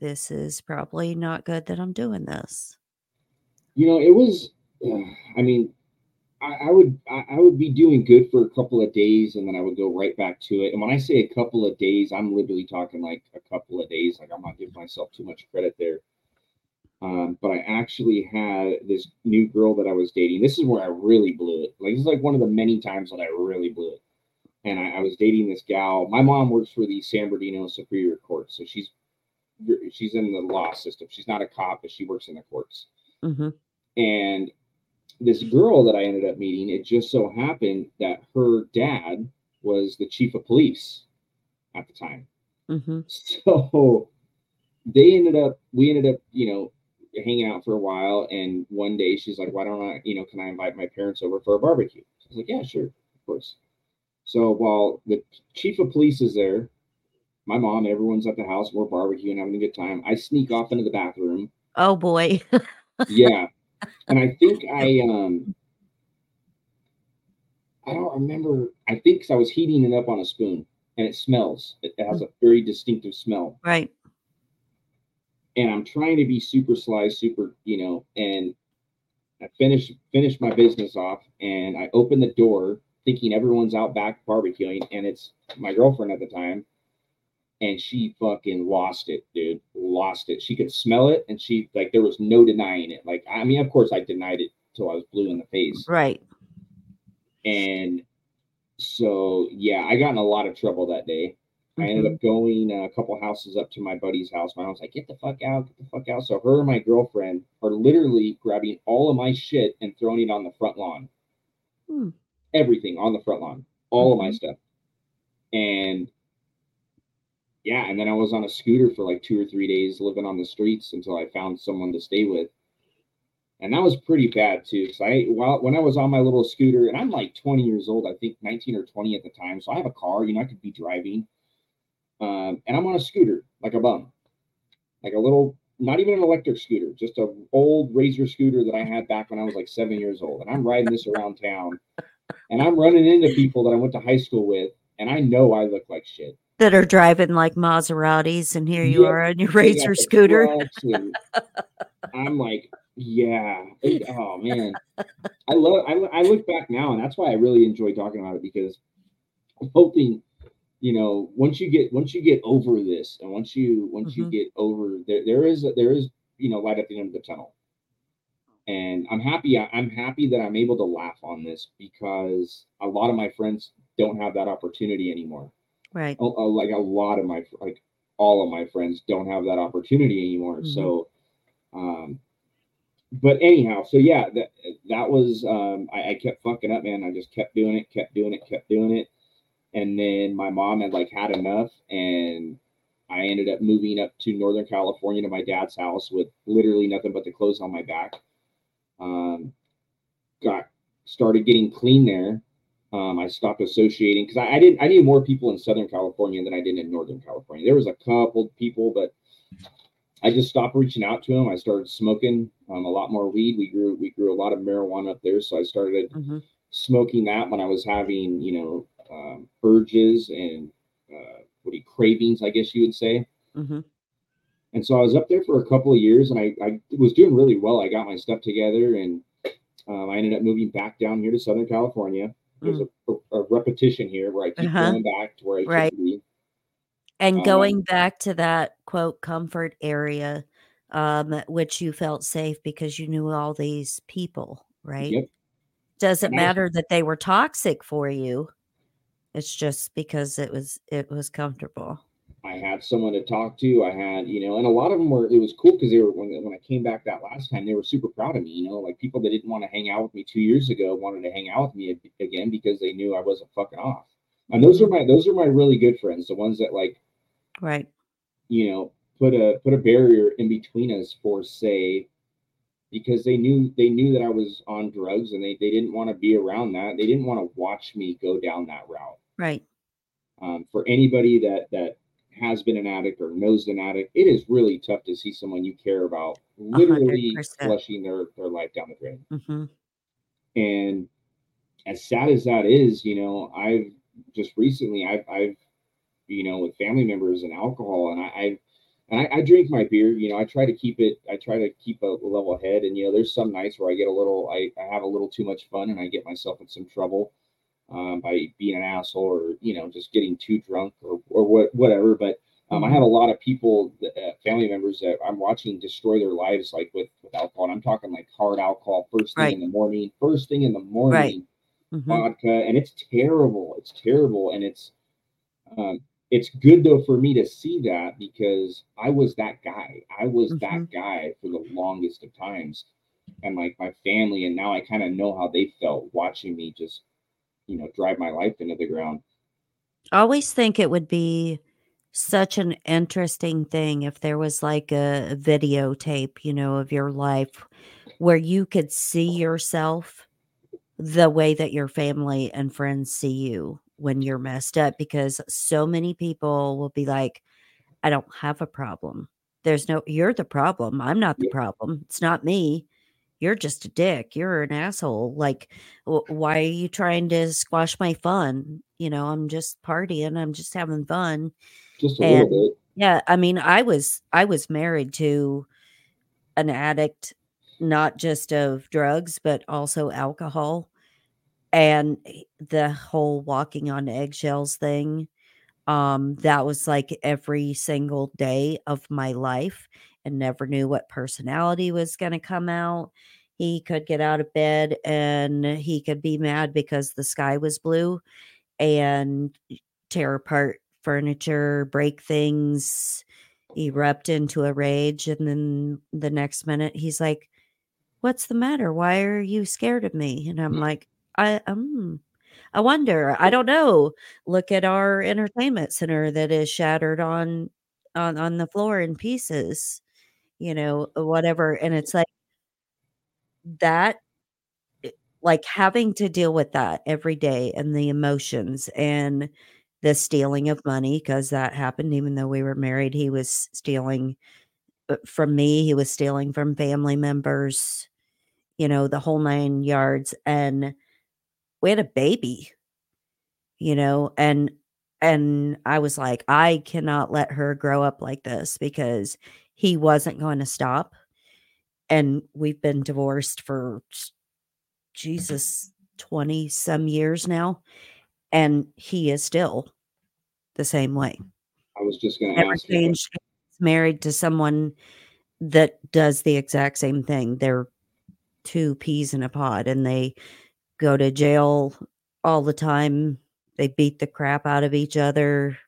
this is probably not good that i'm doing this you know it was i mean I, I would I, I would be doing good for a couple of days and then I would go right back to it. And when I say a couple of days, I'm literally talking like a couple of days. Like I'm not giving myself too much credit there. Um, but I actually had this new girl that I was dating. This is where I really blew it. Like this is like one of the many times that I really blew it. And I, I was dating this gal. My mom works for the San Bernardino Superior Court, so she's she's in the law system. She's not a cop, but she works in the courts. Mm-hmm. And this girl that I ended up meeting, it just so happened that her dad was the chief of police at the time. Mm-hmm. So they ended up, we ended up, you know, hanging out for a while. And one day she's like, why don't I, you know, can I invite my parents over for a barbecue? I was like, yeah, sure, of course. So while the chief of police is there, my mom, everyone's at the house, we're barbecuing, having a good time. I sneak off into the bathroom. Oh boy. [laughs] yeah and I think I um I don't remember. I think I was heating it up on a spoon, and it smells. It has a very distinctive smell. Right. And I'm trying to be super sly, super, you know, and I finish finish my business off, and I open the door thinking everyone's out back barbecuing, and it's my girlfriend at the time, and she fucking lost it, dude. Lost it. She could smell it, and she like there was no denying it. Like I mean, of course, I denied it till I was blue in the face. Right. And so yeah, I got in a lot of trouble that day. Mm-hmm. I ended up mm-hmm. going a couple houses up to my buddy's house. My mom's like, "Get the fuck out! Get the fuck out!" So her and my girlfriend are literally grabbing all of my shit and throwing it on the front lawn. Hmm. Everything on the front line, all mm-hmm. of my mm-hmm. stuff. And yeah, and then I was on a scooter for like two or three days living on the streets until I found someone to stay with. And that was pretty bad too. Cause I while when I was on my little scooter, and I'm like 20 years old, I think 19 or 20 at the time. So I have a car, you know, I could be driving. Um, and I'm on a scooter, like a bum. Like a little, not even an electric scooter, just a old razor scooter that I had back when I was like seven years old. And I'm riding this around town and I'm running into people that I went to high school with, and I know I look like shit that are driving like Maseratis, and here you yeah, are on your razor scooter. I'm like, yeah. Oh man, I love. I, I look back now, and that's why I really enjoy talking about it because I'm hoping, you know, once you get once you get over this, and once you once mm-hmm. you get over there, there is there is you know light at the end of the tunnel. And I'm happy. I'm happy that I'm able to laugh on this because a lot of my friends don't have that opportunity anymore Right. A, a, like a lot of my like all of my friends don't have that opportunity anymore. Mm-hmm. So, um, but anyhow, so yeah, that that was um, I, I kept fucking up, man. I just kept doing it, kept doing it, kept doing it, and then my mom had like had enough, and I ended up moving up to Northern California to my dad's house with literally nothing but the clothes on my back. Um, got started getting clean there, um, I stopped associating because I, I, didn't. I knew more people in Southern California than I did in Northern California. There was a couple people, but I just stopped reaching out to them. I started smoking um, a lot more weed. We grew we grew a lot of marijuana up there, so I started mm-hmm. smoking that when I was having you know um, urges and uh, what do you cravings, I guess you would say. Mm-hmm. And so I was up there for a couple of years, and I, I was doing really well. I got my stuff together, and um, I ended up moving back down here to Southern California there's mm. a, a, repetition here where I keep uh-huh. going back to where I right. And um, going back to that quote comfort area, um, which you felt safe because you knew all these people, right? Yep. Doesn't matter that they were toxic for you. It's just because it was it was comfortable. I had someone to talk to. I had, you know, and a lot of them were. It was cool because they were when when I came back that last time, they were super proud of me. You know, like people that didn't want to hang out with me two years ago wanted to hang out with me again because they knew I wasn't fucking off. And those are my those are my really good friends, the ones that like, right, you know, put a put a barrier in between us for say because they knew they knew that I was on drugs and they, they didn't want to be around that. They didn't want to watch me go down that route. Right. Um, for anybody that that has been an addict or knows an addict, it is really tough to see someone you care about literally 100%. flushing their their life down the drain. Mm-hmm. And as sad as that is, you know, I've just recently I've I've you know with family members and alcohol, and I, I've and I, I, drink my beer. You know, I try to keep it. I try to keep a level head. And you know, there's some nights where I get a little. I, I have a little too much fun, and I get myself in some trouble um, by being an asshole or you know just getting too drunk or or what whatever. But um, I have a lot of people, uh, family members that I'm watching destroy their lives like with with alcohol. And I'm talking like hard alcohol first thing right. in the morning, first thing in the morning, right. mm-hmm. vodka, and it's terrible. It's terrible, and it's. Um, it's good though for me to see that because I was that guy. I was mm-hmm. that guy for the longest of times. And like my family, and now I kind of know how they felt watching me just, you know, drive my life into the ground. I always think it would be such an interesting thing if there was like a, a videotape, you know, of your life where you could see yourself the way that your family and friends see you when you're messed up because so many people will be like, I don't have a problem. There's no, you're the problem. I'm not the problem. It's not me. You're just a dick. You're an asshole. Like, why are you trying to squash my fun? You know, I'm just partying. I'm just having fun. Just a and, little bit. Yeah. I mean, I was, I was married to an addict, not just of drugs, but also alcohol and the whole walking on eggshells thing um that was like every single day of my life and never knew what personality was going to come out he could get out of bed and he could be mad because the sky was blue and tear apart furniture break things erupt into a rage and then the next minute he's like what's the matter why are you scared of me and i'm mm. like I um I wonder. I don't know. Look at our entertainment center that is shattered on on on the floor in pieces, you know, whatever. And it's like that eh, like having to deal with that every day and the emotions and the stealing of money because that happened even though we were married he was stealing uh, from me he was stealing from family members you know the whole nine yards and we had a baby, you know, and and I was like, I cannot let her grow up like this because he wasn't going to stop. And we've been divorced for Jesus 20 some years now. And he is still the same way. I was just going to ask. Changed. Married to someone that does the exact same thing. They're two peas in a pod and they go to jail all the time. They beat the crap out of each other.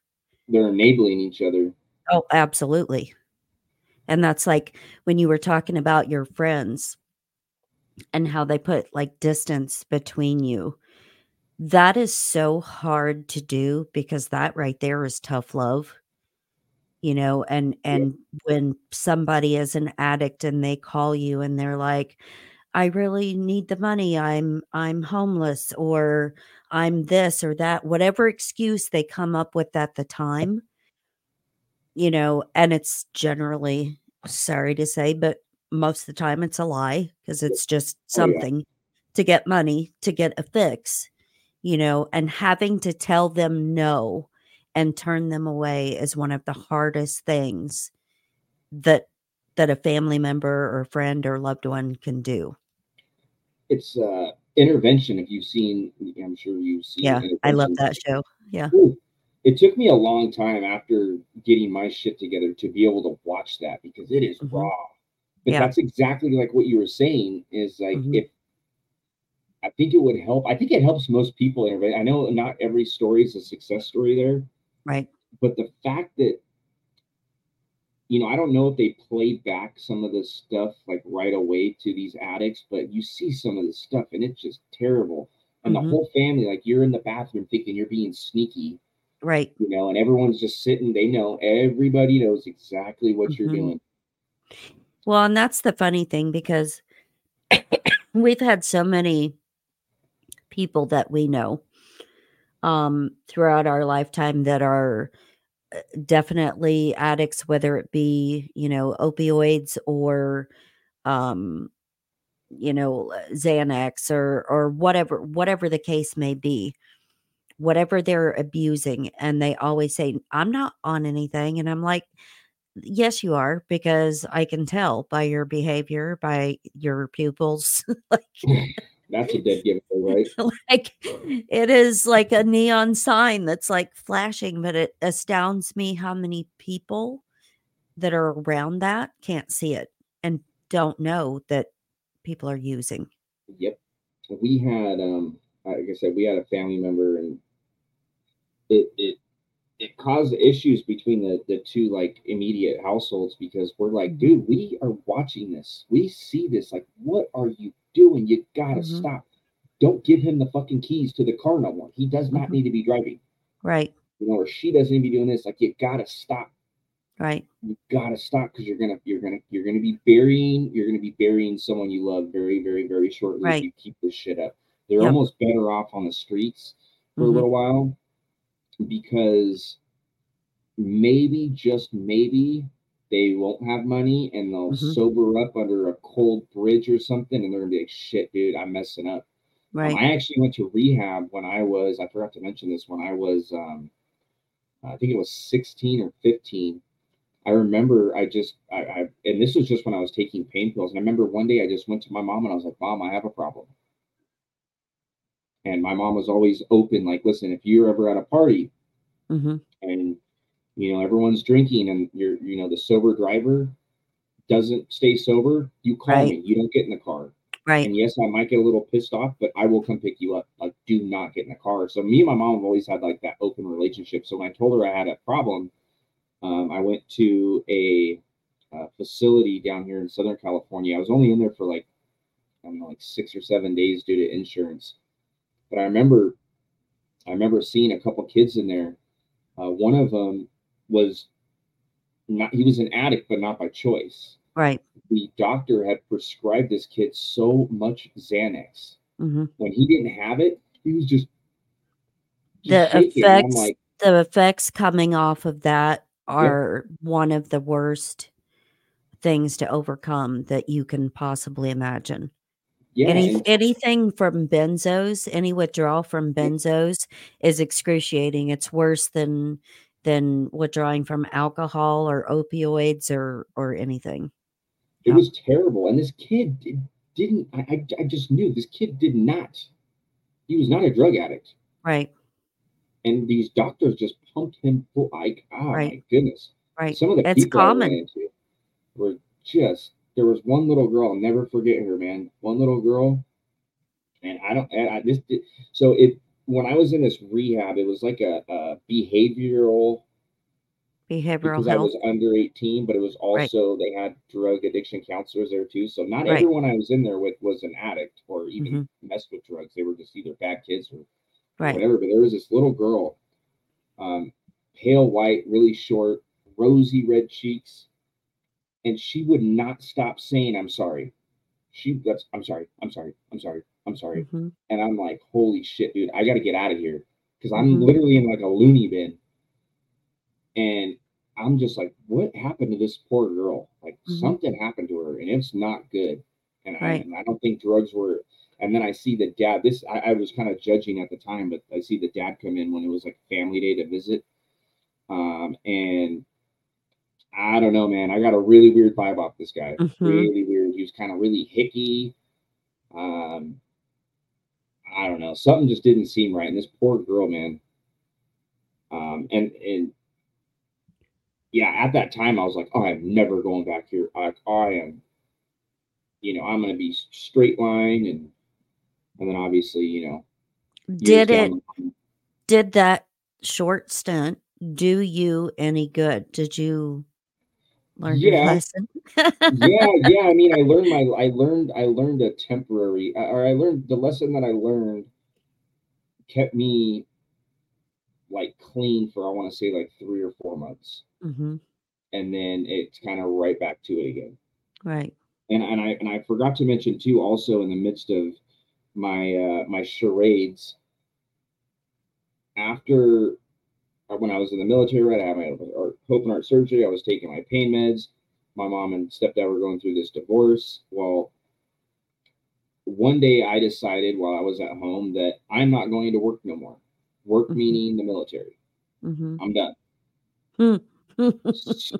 They're enabling each other. Oh, absolutely. And that's like when you were talking about your friends and how they put like distance between you. That is so hard to do because that right there is tough love. You know, and and yeah. when somebody is an addict and they call you and they're like, I really need the money. I'm I'm homeless or I'm this or that, whatever excuse they come up with at the time. You know, and it's generally sorry to say, but most of the time it's a lie because it's just something oh, yeah. to get money, to get a fix, you know, and having to tell them no and turn them away is one of the hardest things that that a family member or friend or loved one can do. It's uh intervention if you've seen i'm sure you've seen yeah i love that show yeah Ooh, it took me a long time after getting my shit together to be able to watch that because it is mm-hmm. raw but yeah. that's exactly like what you were saying is like mm-hmm. if I think it would help. I think it helps most people. Everybody. I know not every story is a success story there, right? But the fact that you know, I don't know if they played back some of the stuff like right away to these addicts, but you see some of the stuff and it's just terrible. And mm-hmm. the whole family, like you're in the bathroom thinking you're being sneaky, right? You know, and everyone's just sitting. They know everybody knows exactly what mm-hmm. you're doing. Well, and that's the funny thing because [coughs] we've had so many people that we know um, throughout our lifetime that are uh, definitely addicts, whether it be, you know, opioids or, um, you know, Xanax or, or whatever, whatever the case may be, whatever they're abusing. And they always say, I'm not on anything. And I'm like, yes, you are, because I can tell by your behavior, by your pupils. [laughs] like, [laughs] That's a dead giveaway, right? [laughs] like it is like a neon sign that's like flashing, but it astounds me how many people that are around that can't see it and don't know that people are using. Yep. We had um like I said, we had a family member and it it it caused issues between the the two like immediate households because we're like, mm-hmm. dude, we are watching this. We see this. Like, what are you doing? You gotta mm-hmm. stop. Don't give him the fucking keys to the car no more. He does not mm-hmm. need to be driving. Right. You know, or she doesn't need to be doing this. Like you gotta stop. Right. You gotta stop because you're gonna you're gonna you're gonna be burying you're gonna be burying someone you love very very very shortly right. if you keep this shit up. They're yep. almost better off on the streets for mm-hmm. a little while because maybe just maybe they won't have money and they'll mm-hmm. sober up under a cold bridge or something and they're gonna be like shit dude i'm messing up. Um, right. Um, i actually went to rehab when i was i forgot to mention this when i was um i think it was 16 or 15 i remember i just I, I and this was just when i was taking pain pills and i remember one day i just went to my mom and i was like mom i have a problem and my mom was always open like listen if you're ever at a party mm-hmm. and you know everyone's drinking and you're you know the sober driver doesn't stay sober you call right. me. You don't get in the car. Right. And yes i might get a little pissed off but i will come pick you up. Like do not get in the car. So me and my mom have always had like that open relationship. So when i told her i had a problem um, i went to a, a facility down here in southern california. I was only in there for like i don't know like six or seven days due to insurance but i remember i remember seeing a couple kids in there uh, one of them was not he was an addict, but not by choice. Right. The doctor had prescribed this kid so much Xanax. Mm-hmm. When he didn't have it, he was just, just the effects. Like, the effects coming off of that are yeah. one of the worst things to overcome that you can possibly imagine. Yeah, Any, anything from benzos, any withdrawal from benzos is excruciating. It's worse than than withdrawing from alcohol or opioids or or anything. It was terrible, and this kid did, not I, I, I just knew this kid did not. He was not a drug addict, right? And these doctors just pumped him full. Like, oh right. my goodness, right? Some of the it's people common. I ran into were just. There was one little girl. I'll never forget her, man. One little girl, and I don't. I, I this. So it when I was in this rehab, it was like a, a behavioral behavioral because health. I was under 18, but it was also right. they had drug addiction counselors there too. So not right. everyone I was in there with was an addict or even mm-hmm. messed with drugs. They were just either bad kids or right. whatever. But there was this little girl, um, pale white, really short, rosy red cheeks, and she would not stop saying, "I'm sorry." She that's I'm sorry, I'm sorry, I'm sorry, I'm sorry. Mm-hmm. And I'm like, holy shit, dude, I got to get out of here because I'm mm-hmm. literally in like a loony bin. And I'm just like, what happened to this poor girl? Like mm-hmm. something happened to her and it's not good. And, right. I, and I don't think drugs were. And then I see the dad. This I, I was kind of judging at the time, but I see the dad come in when it was like family day to visit. Um, and I don't know, man. I got a really weird vibe off this guy. Mm-hmm. Really weird. He was kind of really hicky. Um, I don't know, something just didn't seem right. And this poor girl, man. Um, and and yeah, at that time I was like, oh, I'm never going back here. I I am, you know, I'm gonna be straight line and and then obviously, you know, did it did that short stint do you any good? Did you learn yeah. your lesson? yeah, yeah. I mean, I learned [laughs] my I learned I learned a temporary or I learned the lesson that I learned kept me like clean for I want to say like three or four months. Mm-hmm. And then it's kind of right back to it again. Right. And and I and I forgot to mention too, also in the midst of my uh my charades, after when I was in the military, right, I had my open heart surgery. I was taking my pain meds. My mom and stepdad were going through this divorce. Well, one day I decided while I was at home that I'm not going to work no more. Work mm-hmm. meaning the military. Mm-hmm. I'm done. [laughs] also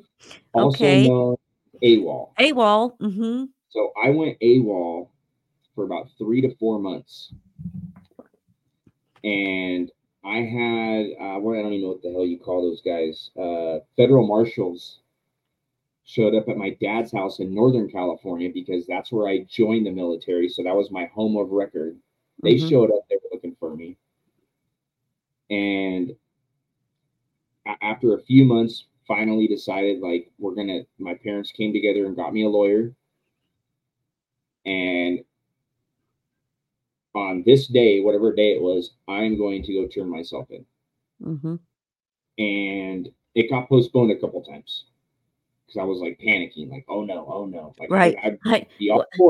okay. known AWOL. AWOL. Mm-hmm. So I went AWOL for about three to four months. And I had, uh, well, I don't even know what the hell you call those guys. Uh, federal marshals showed up at my dad's house in Northern California because that's where I joined the military. So that was my home of record. They mm-hmm. showed up, they were looking for me. And after a few months, finally decided like we're gonna my parents came together and got me a lawyer and on this day whatever day it was i'm going to go turn myself in mm-hmm. and it got postponed a couple times because I was like panicking, like, oh no, oh no. Like, right. I, I,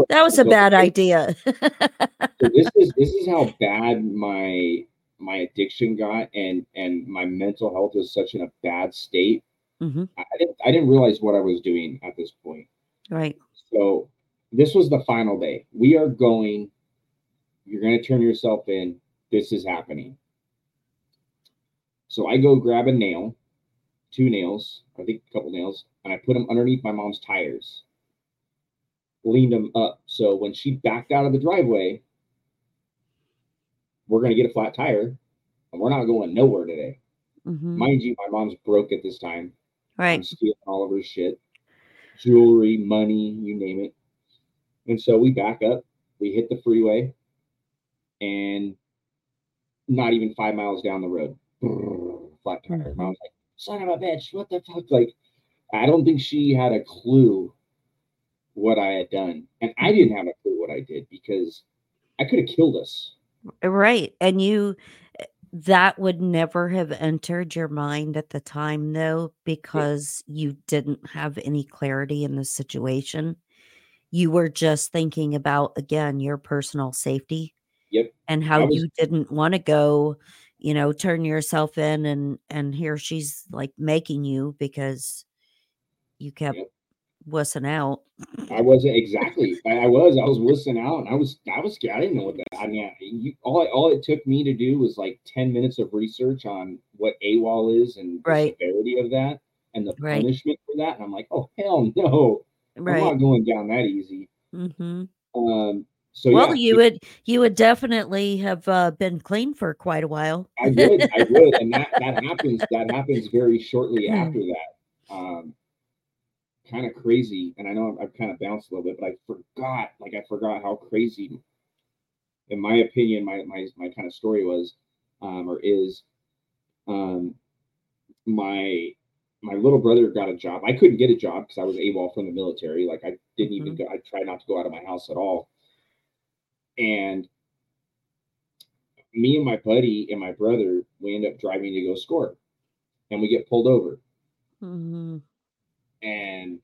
that was a bad idea. [laughs] so this is this is how bad my my addiction got and and my mental health was such in a bad state. Mm-hmm. I, didn't I didn't realize what I was doing at this point. Right. So this was the final day. We are going. You're going to turn yourself in. This is happening. So I go grab a nail, two nails, I think a couple nails, and I put them underneath my mom's tires. Leaned them up so when she backed out of the driveway, we're going to get a flat tire and we're not going nowhere today. Mm-hmm. Mind you, my mom's broke at this time. Right. I'm stealing all of her shit, jewelry, money, you name it. And so we back up, we hit the freeway, and not even five miles down the road, [sighs] flat tire. Mm-hmm. Mom's like, son of a bitch, what the fuck? Like, I don't think she had a clue what I had done. And I didn't have a clue what I did because I could have killed us. Right. And you, that would never have entered your mind at the time, though, because yeah. you didn't have any clarity in the situation. You were just thinking about, again, your personal safety. Yep. And how was, you didn't want to go, you know, turn yourself in and and here she's like making you because you kept yep wussing out. I wasn't [laughs] exactly. I, was. I was wussing out, and I was. I was scared. I didn't know what that. I mean, you, all all it took me to do was like ten minutes of research on what AWOL is and the right. severity of that and the right. punishment for that. And I'm like, oh hell [laughs] no, right. I'm not going down that easy. Mm-hmm. Um. So well, yeah, you would you would definitely have uh, been clean for quite a while. I would, I would, and that that [laughs] happens. That happens very shortly after that. Um, kind of crazy, and I know I've, I've kind of bounced a little bit, but I forgot, like I forgot how crazy, in my opinion, my my my kind of story was, um, or is, um, my my little brother got a job. I couldn't get a job because I was AWOL from the military. Like I didn't even mm-hmm. go. I tried not to go out of my house at all, and me and my buddy and my brother, we end up driving to go score, and we get pulled over. Mm-hmm and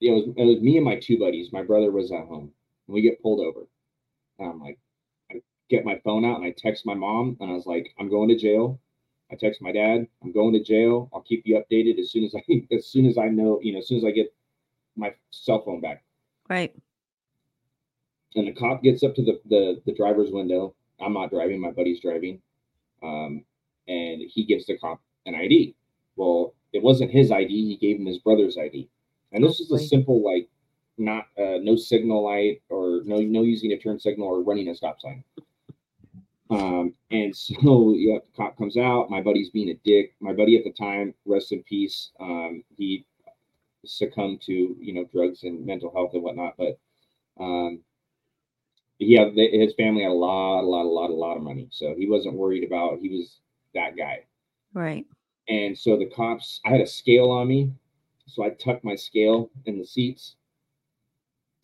it was, it was me and my two buddies. My brother was at home, and we get pulled over. And I'm like, I get my phone out and I text my mom, and I was like, I'm going to jail. I text my dad, I'm going to jail. I'll keep you updated as soon as I [laughs] as soon as I know, you know, as soon as I get my cell phone back. Right. And the cop gets up to the the, the driver's window. I'm not driving, my buddy's driving. Um, and he gives the cop an ID. Well, it wasn't his ID. He gave him his brother's ID. And this is a simple, like, not uh, no signal light or no no using a turn signal or running a stop sign. Um, and so [laughs] yeah, the cop comes out. My buddy's being a dick. My buddy at the time, rest in peace. Um, he succumbed to you know drugs and mental health and whatnot. But um, he had his family had a lot, a lot, a lot, a lot of money, so he wasn't worried about. He was that guy, right? And so the cops, I had a scale on me, so I tucked my scale in the seats.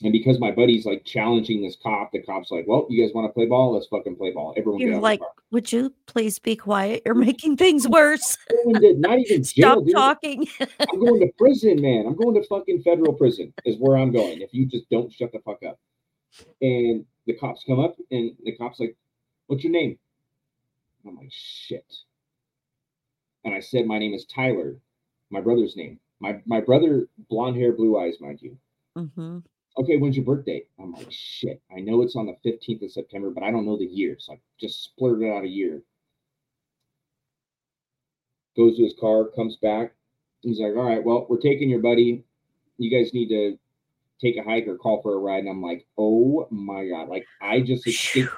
And because my buddy's like challenging this cop, the cop's like, "Well, you guys want to play ball? Let's fucking play ball." Everyone, You're like, "Would you please be quiet? You're making things worse." [laughs] not even [laughs] stop talking. I'm going to prison, man. I'm going to fucking federal prison. Is where I'm going. If you just don't shut the fuck up. And the cops come up, and the cops like, "What's your name?" I'm like, "Shit." And I said, "My name is Tyler, my brother's name." My my brother, blonde hair, blue eyes, mind you. Mm-hmm okay, when's your birthday? I'm like, shit, I know it's on the 15th of September, but I don't know the year. So I just splurted out a year. Goes to his car, comes back. He's like, all right, well, we're taking your buddy. You guys need to take a hike or call for a ride. And I'm like, oh my God. Like, I just escaped.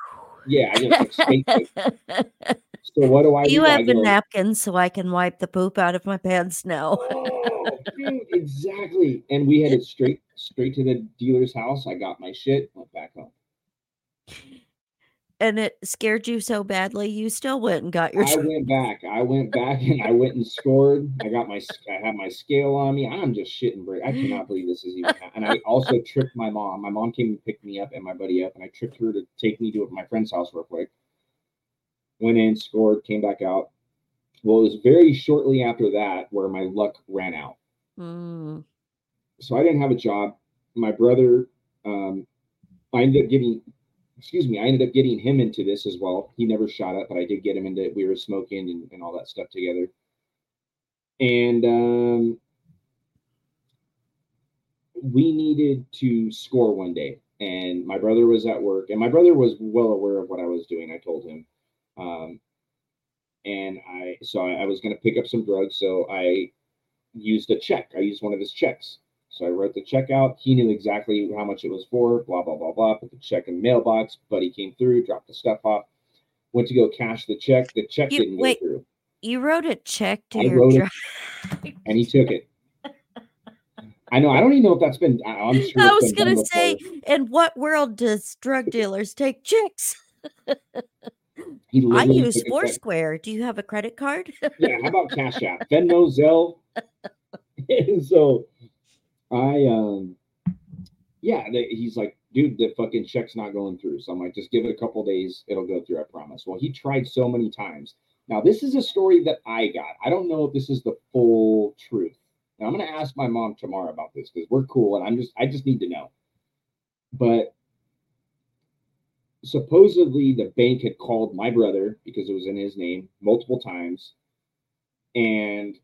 Yeah, I just escaped. [laughs] So what do I you do? have a napkin so I can wipe the poop out of my pants now. oh, dude, exactly. And we headed straight straight to the dealer's house. I got my shit, went back home. And it scared you so badly, you still went and got your. I went back. I went [laughs] back and I went and scored. I got my. I had my scale on me. I'm just shitting break. I cannot believe this is even. And I also [laughs] tripped my mom. My mom came and picked me up and my buddy up, and I tripped her to take me to my friend's house real quick went in, scored, came back out. Well, it was very shortly after that where my luck ran out. Mm. So I didn't have a job. My brother, um, I ended up getting, excuse me, I ended up getting him into this as well. He never shot up, but I did get him into. We were smoking and, and all that stuff together. And um, we needed to score one day, and my brother was at work, and my brother was well aware of what I was doing. I told him, um, and I so I, I was going to pick up some drugs, so I used a check. I used one of his checks. So I wrote the check out. He knew exactly how much it was for. Blah blah blah blah. Put the check in the mailbox. Buddy came through, dropped the stuff off. Went to go cash the check. The check you, didn't wait, go through. You wrote a check to I your driver, [laughs] and he took it. I know. I don't even know if that's been. I'm [laughs] sure. I was gonna say, in what world does drug dealers take checks? [laughs] I use Foursquare. Do you have a credit card? yeah, how about Cash App? Venmo, Zelle. so I um yeah, he's like, dude, the fucking check's not going through. So I'm like, just give it a couple days, it'll go through, I promise. Well, he tried so many times. Now, this is a story that I got. I don't know if this is the full truth. Now I'm gonna ask my mom tomorrow about this because we're cool and I'm just I just need to know. But supposedly the bank had called my brother because it was in his name multiple times and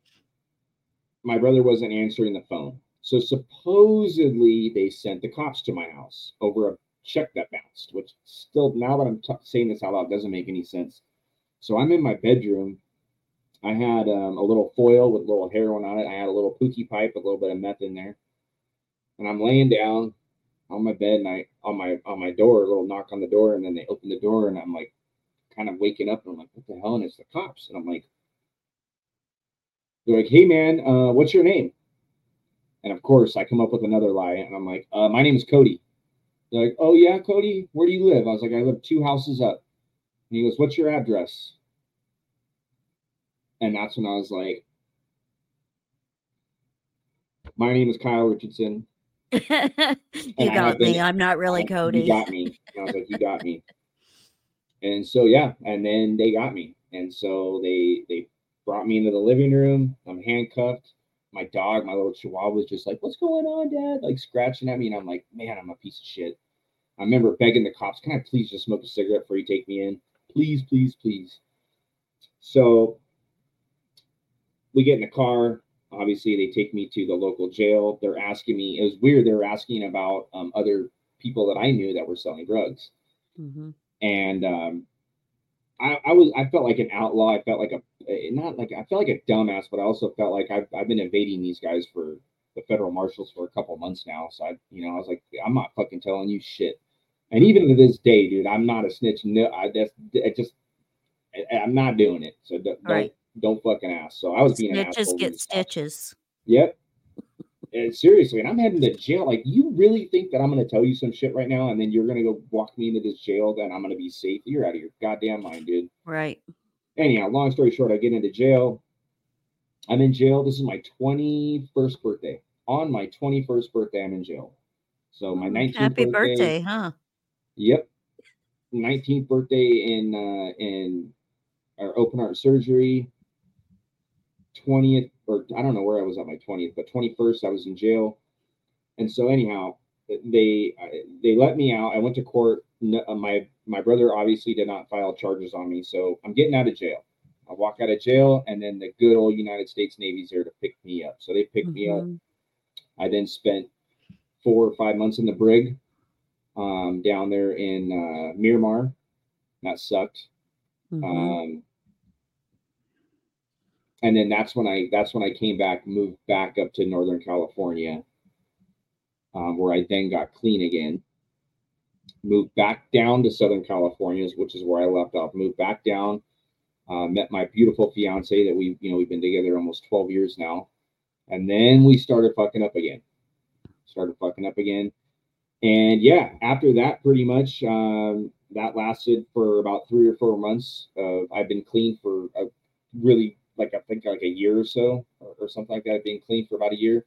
my brother wasn't answering the phone so supposedly they sent the cops to my house over a check that bounced which still now that i'm t- saying this out loud doesn't make any sense so i'm in my bedroom i had um, a little foil with a little heroin on it i had a little pookie pipe a little bit of meth in there and i'm laying down on my bed and I on my on my door, a little knock on the door, and then they open the door and I'm like kind of waking up and I'm like, what the hell? And it's the cops. And I'm like, they're like, hey man, uh, what's your name? And of course I come up with another lie and I'm like, uh, my name is Cody. They're like, oh yeah, Cody, where do you live? I was like, I live two houses up. And he goes, What's your address? And that's when I was like, My name is Kyle Richardson. [laughs] you got me. I'm not really [laughs] Cody. You got me. And I was like, you got me. And so yeah, and then they got me. And so they they brought me into the living room. I'm handcuffed. My dog, my little chihuahua, was just like, "What's going on, Dad?" Like scratching at me, and I'm like, "Man, I'm a piece of shit." I remember begging the cops, "Can I please just smoke a cigarette before you take me in? Please, please, please." So we get in the car obviously they take me to the local jail they're asking me it was weird they were asking about um, other people that i knew that were selling drugs mm-hmm. and um, I, I, was i felt like an outlaw. I felt like a eh, not like i felt like a dumbass but i also felt like i've, I've been invading these guys for the federal marshals for a couple months now. So i you know i was like i'm not fucking telling you shit. And even to this day dude i'm not a snitch. No i just I just I, i'm not doing it. So don't, right. don't fucking ask. So I was being Snitches get stitches. Yep. Seriously, and I'm heading to jail. Like, you really think that I'm going to tell you some shit right now, and then you're going to go walk me into this jail, then I'm going to be safe? You're out of your goddamn mind, dude. Right. Anyhow, long story short, I get into jail. I'm in jail. This is my 21st birthday. On my 21st birthday, I'm in jail. So my 19th Mm, Happy birthday, birthday, huh? Yep. 19th birthday in uh in our open heart surgery. 20th or I don't know where I was at my 20th, but 21st I was in jail. And so anyhow, they they let me out. I went to court. Uh, My my brother obviously did not file charges on me, so I'm getting out of jail. I walk out of jail, and then the good old United States Navy's there to pick me up. So they picked me up. Mhm. I then spent four or five months in the brig um, down there in uh, Miramar. That sucked. Mhm. Um, and then that's when I that's when I came back, moved back up to Northern California, um, where I then got clean again. Moved back down to Southern California, which is where I left off. Moved back down, uh, met my beautiful fiance that we you know we've been together almost twelve years now, and then we started fucking up again. Started fucking up again, and yeah, after that, pretty much um, that lasted for about three or four months. Uh, I've been clean for a really like I think like a year or so, or, or something like that. I've clean for about a year,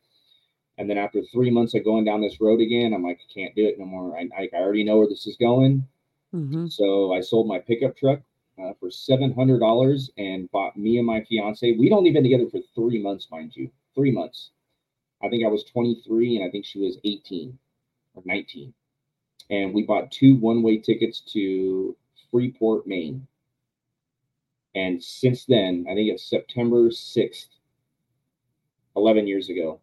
and then after three months of going down this road again, I'm like, I can't do it no more. I, I I already know where this is going, Mhm. so I sold my pickup truck uh, for seven hundred dollars and bought me and my fiance. We'd only been together for three months, mind you, three months. I think I was 23 and I think she was 18 or 19. And we bought two one-way tickets to Freeport, Maine. And since then, I think it's September 6th, 11 years ago.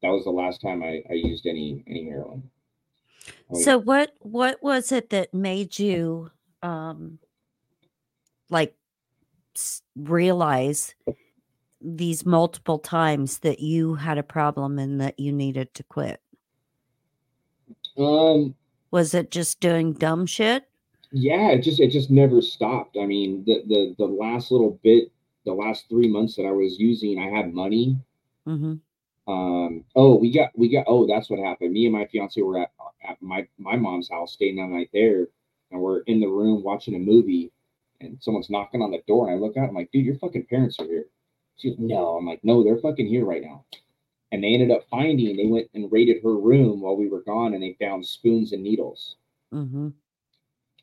That was the last time I, I used any any heroin. So what what was it that made you um like realize these multiple times that you had a problem and that you needed to quit? um Was it just doing dumb shit? Yeah it just it just never stopped. I mean the the the last little bit the last three months that i was using i had money. Mm-hmm. um oh we got we got oh that's what happened. Me and my fiance were at at my my mom's house staying that night there and we're in the room watching a movie and someone's knocking on the door and i look out i'm like dude your fucking parents are here. She goes no. I'm like no they're fucking here right now. And they ended up finding they went and raided her room while we were gone and they found spoons and needles. Hmm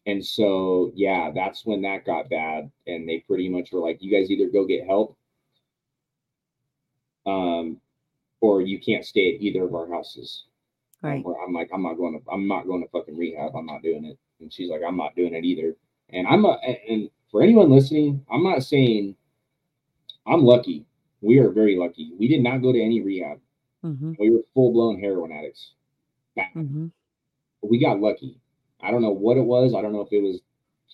and so, yeah, that's when that got bad. And they pretty much were like, you guys either go get help, um, or you can't stay at either of our houses. Right. where I'm like, I'm not going to, I'm not going to fucking rehab. I'm not doing it. And she's like, I'm not doing it either. And I'm, a, and for anyone listening, I'm not saying I'm lucky. We are very lucky. We did not go to any rehab. hmm We were full blown heroin addicts. Bad. hmm we got lucky. I don't know what it was. I don't know if it was,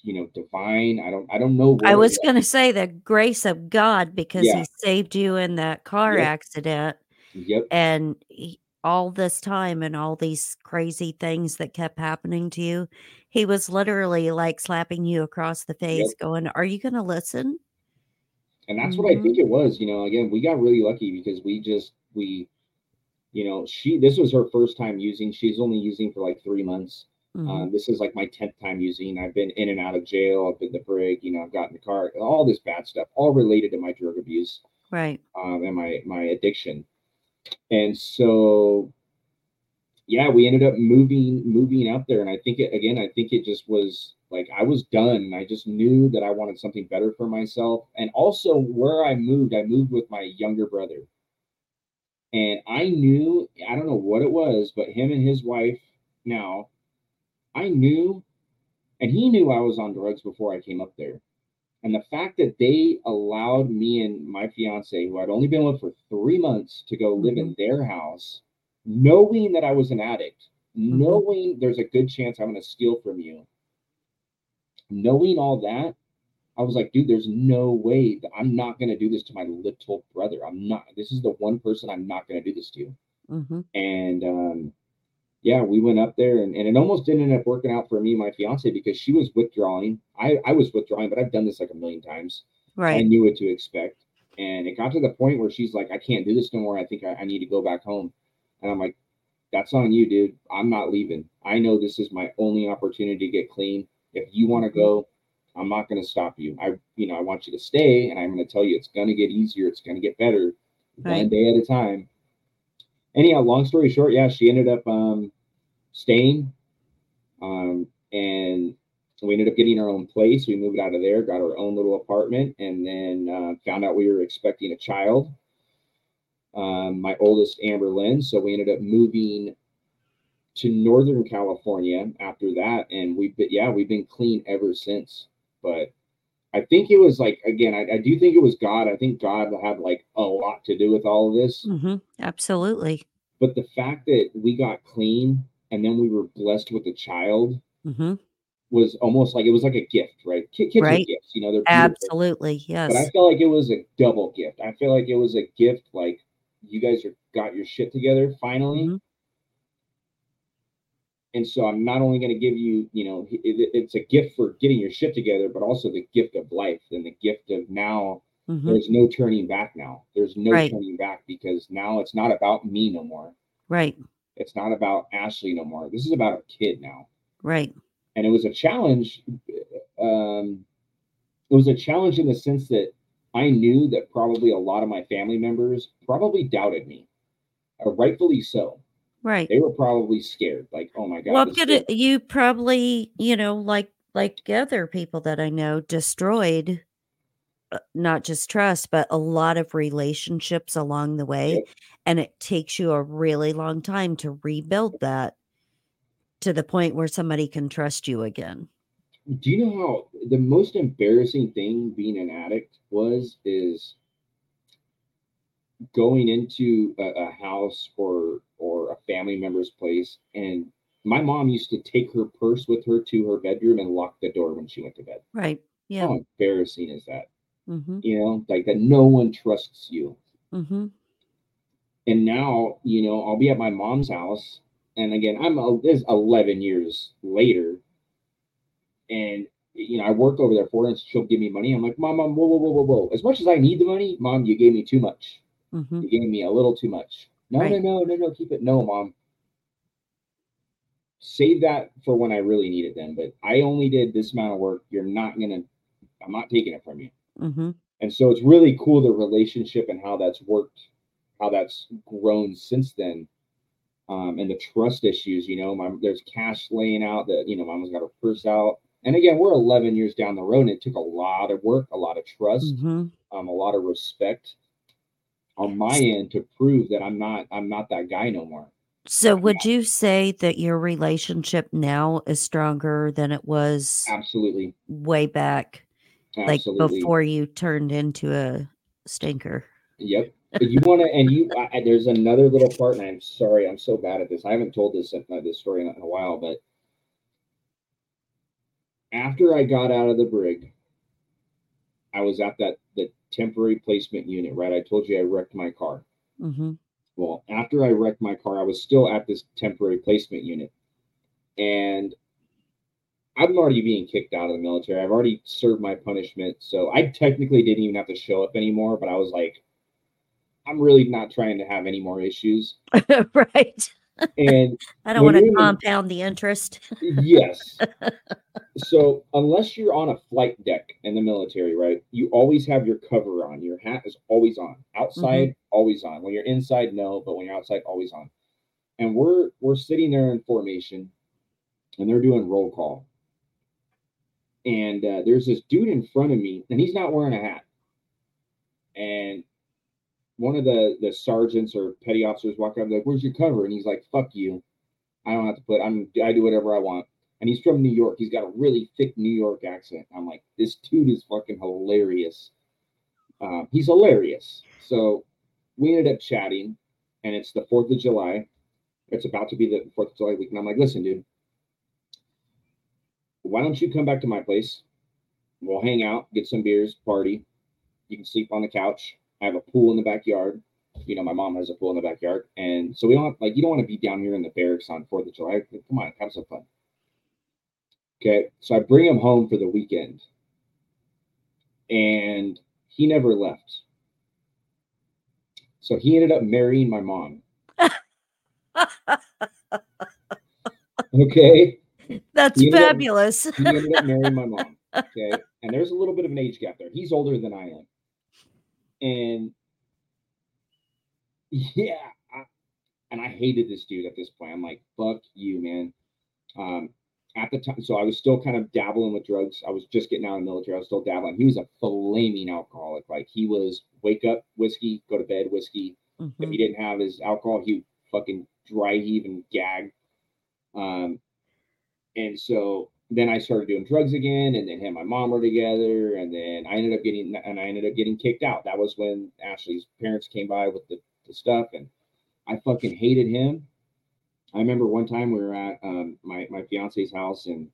you know, divine. I don't. I don't know. What I it was going to say the grace of God because Yeah. he saved you in that car Yep. accident Yep. and he, all this time and all these crazy things that kept happening to you he was literally like slapping you across the face going are you going to listen And that's what I Mhm. think it was. You know, again, we got really lucky because we just we, you know, she. This was her first time using. She's only using for like three months. Um, this is like my tenth time using. I've been in and out of jail. I've been the brig. You know, I've gotten the car. All this bad stuff, all related to my drug abuse. right um, and my my addiction. And so, yeah, we ended up moving moving out there, and I think it again. I think it just was like I was done. I just knew that I wanted something better for myself, and also where I moved, I moved with my younger brother, and I knew I don't know what it was, but him and his wife now, I knew, and he knew I was on drugs before I came up there. And the fact that they allowed me and my fiance, who I'd only been with for three months, to go live in their house, knowing that I was an addict, knowing there's a good chance I'm going to steal from you, knowing all that, I was like, dude, there's no way that I'm not going to do this to my little brother. I'm not, this is the one person I'm not going to do this to hmm and um, yeah, we went up there, and, and it almost didn't end up working out for me my fiance because she was withdrawing. I I was withdrawing, but I've done this like a million times. Right. I knew what to expect, And it got to the point where she's like, I can't do this no more. I think I, I need to go back home. And I'm like, that's on you, dude. I'm not leaving. I know this is my only opportunity to get clean. If you want to mm-hmm. go, I'm not going to stop you. I, you know, I want you to stay, and I'm going to tell you it's going to get easier. It's going to get better, right. one day at a time. Anyhow, long story short, yeah, she ended up um, staying, um, and we ended up getting our own place. We moved out of there, got our own little apartment, and then uh, found out we were expecting a child. Um, my oldest, Amber Lynn. So we ended up moving to Northern California after that, and we've been yeah we've been clean ever since. But I think it was like again, I, I do think it was God. I think God had like a lot to do with all of this. Mm-hmm. Absolutely. But the fact that we got clean and then we were blessed with a child mm-hmm. was almost like it was like a gift, right? Kids right. gifts, you know. They're absolutely yes. But I felt like it was a double gift. I feel like it was a gift, like you guys are got your shit together finally. Mm-hmm and so I'm not only going to give you, you know, it, it's a gift for getting your shit together, but also the gift of life and the gift of now. Mm-hmm. There's no turning back now. There's no right. turning back because now it's not about me no more. Right. It's not about Ashley no more. This is about a kid now. Right. And it was a challenge. Um, it was a challenge in the sense that I knew that probably a lot of my family members probably doubted me, uh, rightfully so Right. They were probably scared, like, oh my god. Well, gonna, you probably, you know, like like other people that I know, destroyed uh, not just trust, but a lot of relationships along the way, yep. and it takes you a really long time to rebuild that to the point where somebody can trust you again. Do you know how the most embarrassing thing being an addict was? Is going into a, a house or or a family member's place and my mom used to take her purse with her to her bedroom and lock the door when she went to bed. Right. Yeah. How embarrassing is that? Mm-hmm. You know, like that no one trusts you. Mm-hmm. And now, you know, I'll be at my mom's house. And again, I'm a, this 11 years later. And, you know, I work over there for her and she'll give me money. I'm like, Mom, mom, whoa, whoa, whoa, whoa, whoa. As much as I need the money, Mom, you gave me too much. Mm-hmm. You gave me a little too much. No, right. no, no, no, no, keep it. No, mom. Save that for when I really need it then. But I only did this amount of work. You're not gonna, I'm not taking it from you. Mm-hmm. And so it's really cool the relationship and how that's worked, how that's grown since then. Um, and the trust issues, you know, my, there's cash laying out that, you know, mama's got her purse out. And again, we're 11 years down the road and it took a lot of work, a lot of trust, mm-hmm. um, a lot of respect on my end to prove that I'm not I'm not that guy no more. So would you say that your relationship now is stronger than it was absolutely way back absolutely. like before you turned into a stinker? Yep. you want to and you I, there's another little part and I'm sorry I'm so bad at this. I haven't told this uh, this story in a while but after I got out of the brig I was at that temporary placement unit, right? I told you I wrecked my car. Mm-hmm. Well, after I wrecked my car, I was still at this temporary placement unit. And I'm already being kicked out of the military. I've already served my punishment. So I technically didn't even have to show up anymore, but I was like, I'm really not trying to have any more issues. [laughs] right. And [laughs] I don't want to compound the interest. yes. [laughs] So unless you're on a flight deck in the military, right, you always have your cover on. Your hat is always on. Outside, mm-hmm. always on. When you're inside, no, but when you're outside, always on. And we're we're sitting there in formation, and they're doing roll call. And uh, there's this dude in front of me, and he's not wearing a hat. And one of the the sergeants or petty officers walk up like, "Where's your cover?" And he's like, "Fuck you, I don't have to put. I'm I do whatever I want." And he's from New York. He's got a really thick New York accent. I'm like, this dude is fucking hilarious. Um, he's hilarious. So we ended up chatting, and it's the Fourth of July. It's about to be the Fourth of July week, and I'm like, listen, dude, why don't you come back to my place? We'll hang out, get some beers, party. You can sleep on the couch. I have a pool in the backyard. You know, my mom has a pool in the backyard. And so we don't have, like, you don't want to be down here in the barracks on 4th of July. Come on, have some fun. Okay. So I bring him home for the weekend. And he never left. So he ended up marrying my mom. [laughs] okay. That's He ended up- fabulous. He ended up marrying my mom. [laughs] Okay. And there's a little bit of an age gap there. He's older than I am. And yeah, I, and I hated this dude at this point. I'm like, fuck you, man. Um, at the time, so I was still kind of dabbling with drugs. I was just getting out of the military. I was still dabbling. He was a flaming alcoholic. Like he was wake up whiskey, go to bed whiskey. If Mhm. he didn't have his alcohol, he would fucking dry heave and gag. Um, and so then I started doing drugs again, and then him and my mom were together, and then I ended up getting and I ended up getting kicked out. That was when Ashley's parents came by with the, the stuff, and I fucking hated him. I remember one time we were at um, my my fiance's house, and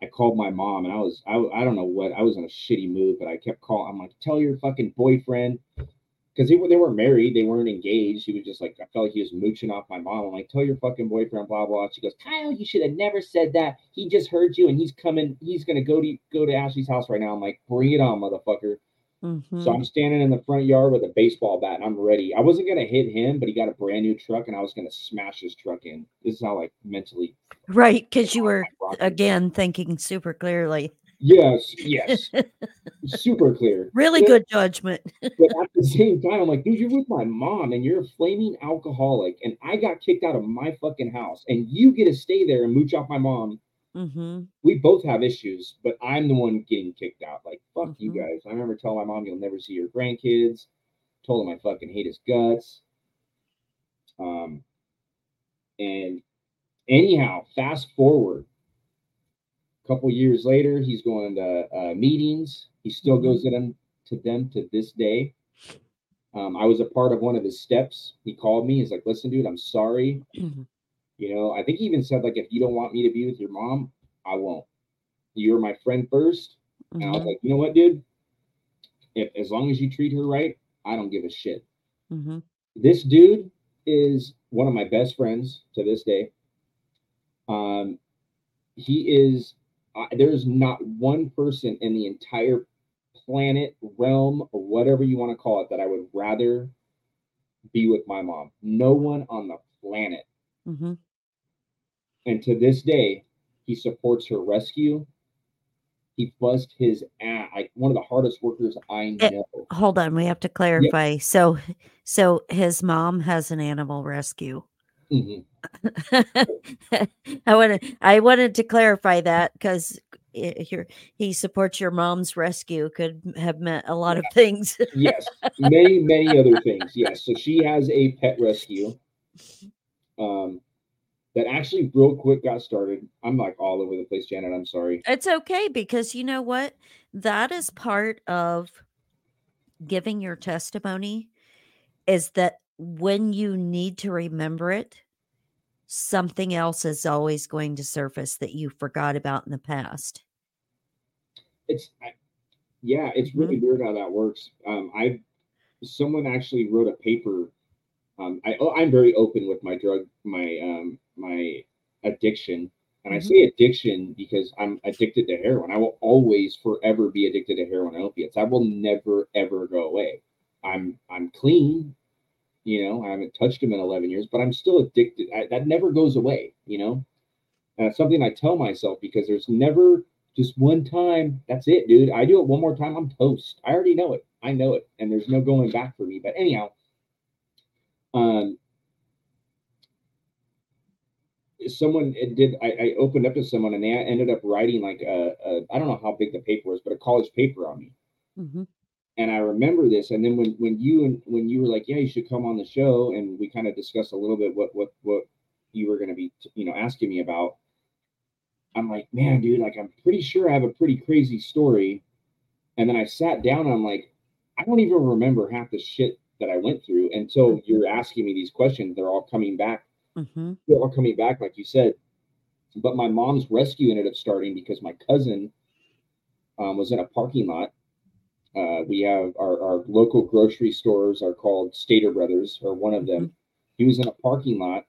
I called my mom, and I was I, I don't know what I was in a shitty mood, but I kept calling. I'm like, tell your fucking boyfriend because they, were- they weren't married, they weren't engaged. He was just like, I felt like he was mooching off my mom. I'm like, tell your fucking boyfriend, blah blah. She goes, Kyle, you should have never said that. He just heard you, and he's coming. He's gonna go to go to Ashley's house right now. I'm like, bring it on, motherfucker. Mhm. So I'm standing in the front yard with a baseball bat, and I'm ready. I wasn't gonna hit him, but he got a brand new truck, and I was gonna smash his truck in. This is how like mentally. Right, because you were again thinking super clearly. Yes, yes, [laughs] super clear. Really But- good judgment. [laughs] but at the same time, I'm like, dude, you're with my mom and you're a flaming alcoholic, and I got kicked out of my fucking house, and you get to stay there and mooch off my mom. Mm-hmm. We both have issues, but I'm the one getting kicked out. Like, fuck you Mhm. guys. I remember telling my mom, you'll never see your grandkids. Told him I fucking hate his guts. Um, and anyhow, fast forward. A couple years later, he's going to uh, meetings. He still Mhm. goes to them to them to this day. Um, I was a part of one of his steps. He called me. He's like, "Listen, dude, I'm sorry. Mhm. You know, I think he even said like, if you don't want me to be with your mom, I won't. You're my friend first. And I was Mhm. like, you know what, dude? If as long as you treat her right, I don't give a shit. Mhm. This dude is one of my best friends to this day. Um, he is. Uh, there's not one person in the entire planet, realm, or whatever you want to call it, that I would rather be with my mom. No one on the planet. Mhm. And to this day, he supports her rescue. He buzzed his ass, like one of the hardest workers I Eh, know. Hold on, we have to clarify. So, so his mom has an animal rescue. Mhm. [laughs] I wanted I wanted to clarify that because he supports your mom's rescue could have meant a lot of things. Yes, [laughs] many, many other things. Yes, so she has a pet rescue. Um, that actually real quick got started. I'm like all over the place, Janet. I'm sorry. It's okay because you know what? That is part of giving your testimony is that when you need to remember it, something else is always going to surface that you forgot about in the past. It's I, yeah, it's really weird how that works. Um, I someone actually wrote a paper. Um, I oh, I'm very open with my drug, my um, my addiction, and I Mhm. say addiction because I'm addicted to heroin. I will always, forever be addicted to heroin and opiates. I will never ever go away. I'm I'm clean, you know. I haven't touched them in 11 years, but I'm still addicted. I, that never goes away, you know. And it's something I tell myself because there's never just one time. That's it, dude. I do it one more time, I'm toast. I already know it. I know it, and there's no going back for me. But anyhow, um, someone did. I, I opened up to someone, and they ended up writing like a, a I don't know how big the paper was, but a college paper on me. Mhm. And I remember this. And then when when you and when you were like, yeah, you should come on the show, and we kind of discussed a little bit what what what you were going to be, you know, asking me about. I'm like, man, dude, like I'm pretty sure I have a pretty crazy story. And then I sat down and I'm like, I don't even remember half the shit that I went through until Mhm. you're asking me these questions. They're all coming back. Mhm. They're all coming back, like you said. But my mom's rescue ended up starting because my cousin um, was in a parking lot. Uh, we have our, our local grocery stores are called Stater Brothers, or one of them. He was in a parking lot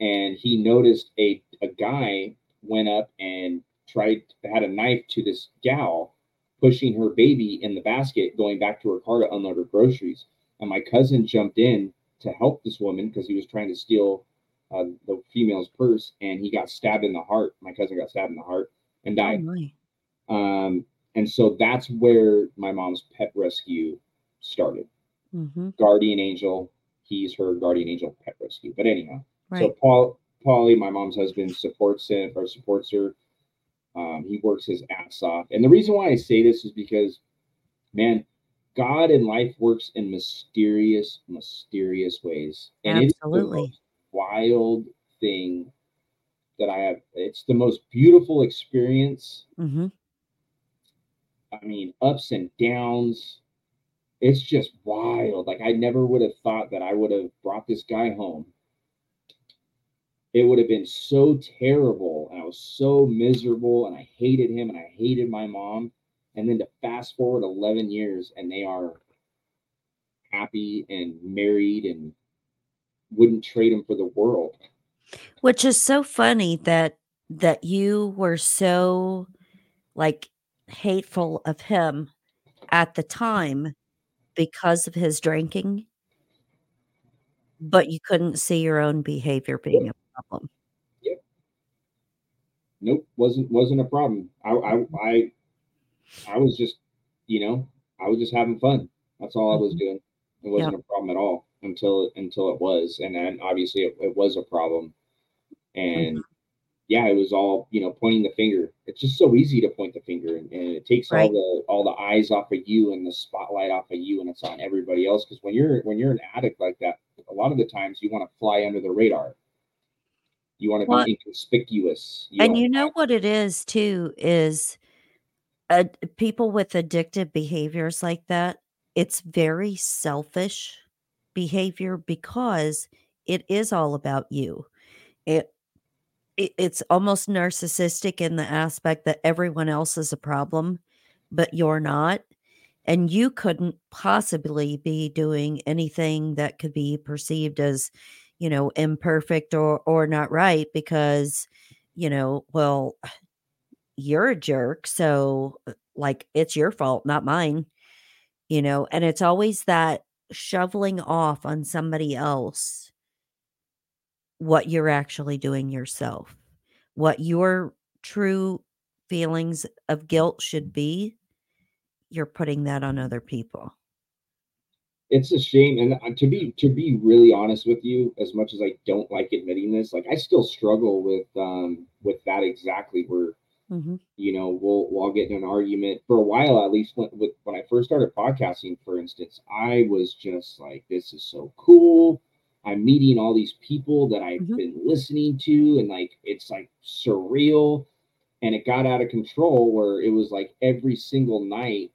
and he noticed a, a guy went up and tried had a knife to this gal pushing her baby in the basket going back to her car to unload her groceries and my cousin jumped in to help this woman because he was trying to steal uh, the female's purse, and he got stabbed in the heart. My cousin got stabbed in the heart and Oh, died. my. Um, and so that's where my mom's pet rescue started. Mhm. Guardian Angel, he's her guardian angel pet rescue. But anyhow, so Paul, Paulie, my mom's husband, supports him or supports her. Um, he works his ass off, and the reason why I say this is because, man, God in life works in mysterious, mysterious ways, and it is the Absolutely. most wild thing that I have. It's the most beautiful experience. Mhm. I mean, ups and downs. It's just wild. Like I never would have thought that I would have brought this guy home. It would have been so terrible, and I was so miserable, and I hated him, and I hated my mom. And then to fast forward 11 years, and they are happy and married, and wouldn't trade him for the world. Which is so funny that that you were so, like, hateful of him at the time because of his drinking but you couldn't see your own behavior being a problem. Nope, wasn't wasn't a problem. I I I, I was just, you know, I was just having fun. That's all I was Mhm. doing. It wasn't a problem at all until until it was, and then obviously it, it was a problem. And Mhm. Yeah, it was all you know, pointing the finger. It's just so easy to point the finger, and, and it takes Right. all the all the eyes off of you and the spotlight off of you, and it's on everybody else. Because when you're when you're an addict like that, a lot of the times you want to fly under the radar. You want to Well be inconspicuous. You and you know what it is too is, uh, people with addictive behaviors like that, it's very selfish behavior because it is all about you. It it it's almost narcissistic in the aspect that everyone else is a problem, but you're not, and you couldn't possibly be doing anything that could be perceived as, you know, imperfect or or not right because, you know, well, you're a jerk, so, uh, like, it's your fault, not mine, you know, and it's always that shoveling off on somebody else what you're actually doing yourself. What your true feelings of guilt should be, you're putting that on other people. it's a shame and uh, to be to be really honest with you as much as i don't like admitting this like i still struggle with um with that exactly where Mhm. you know we'll we'll get in an argument for a while at least when with when i first started podcasting for instance i was just like this is so cool i'm meeting all these people that i've Mhm. been listening to and like it's like surreal and it got out of control where it was like every single night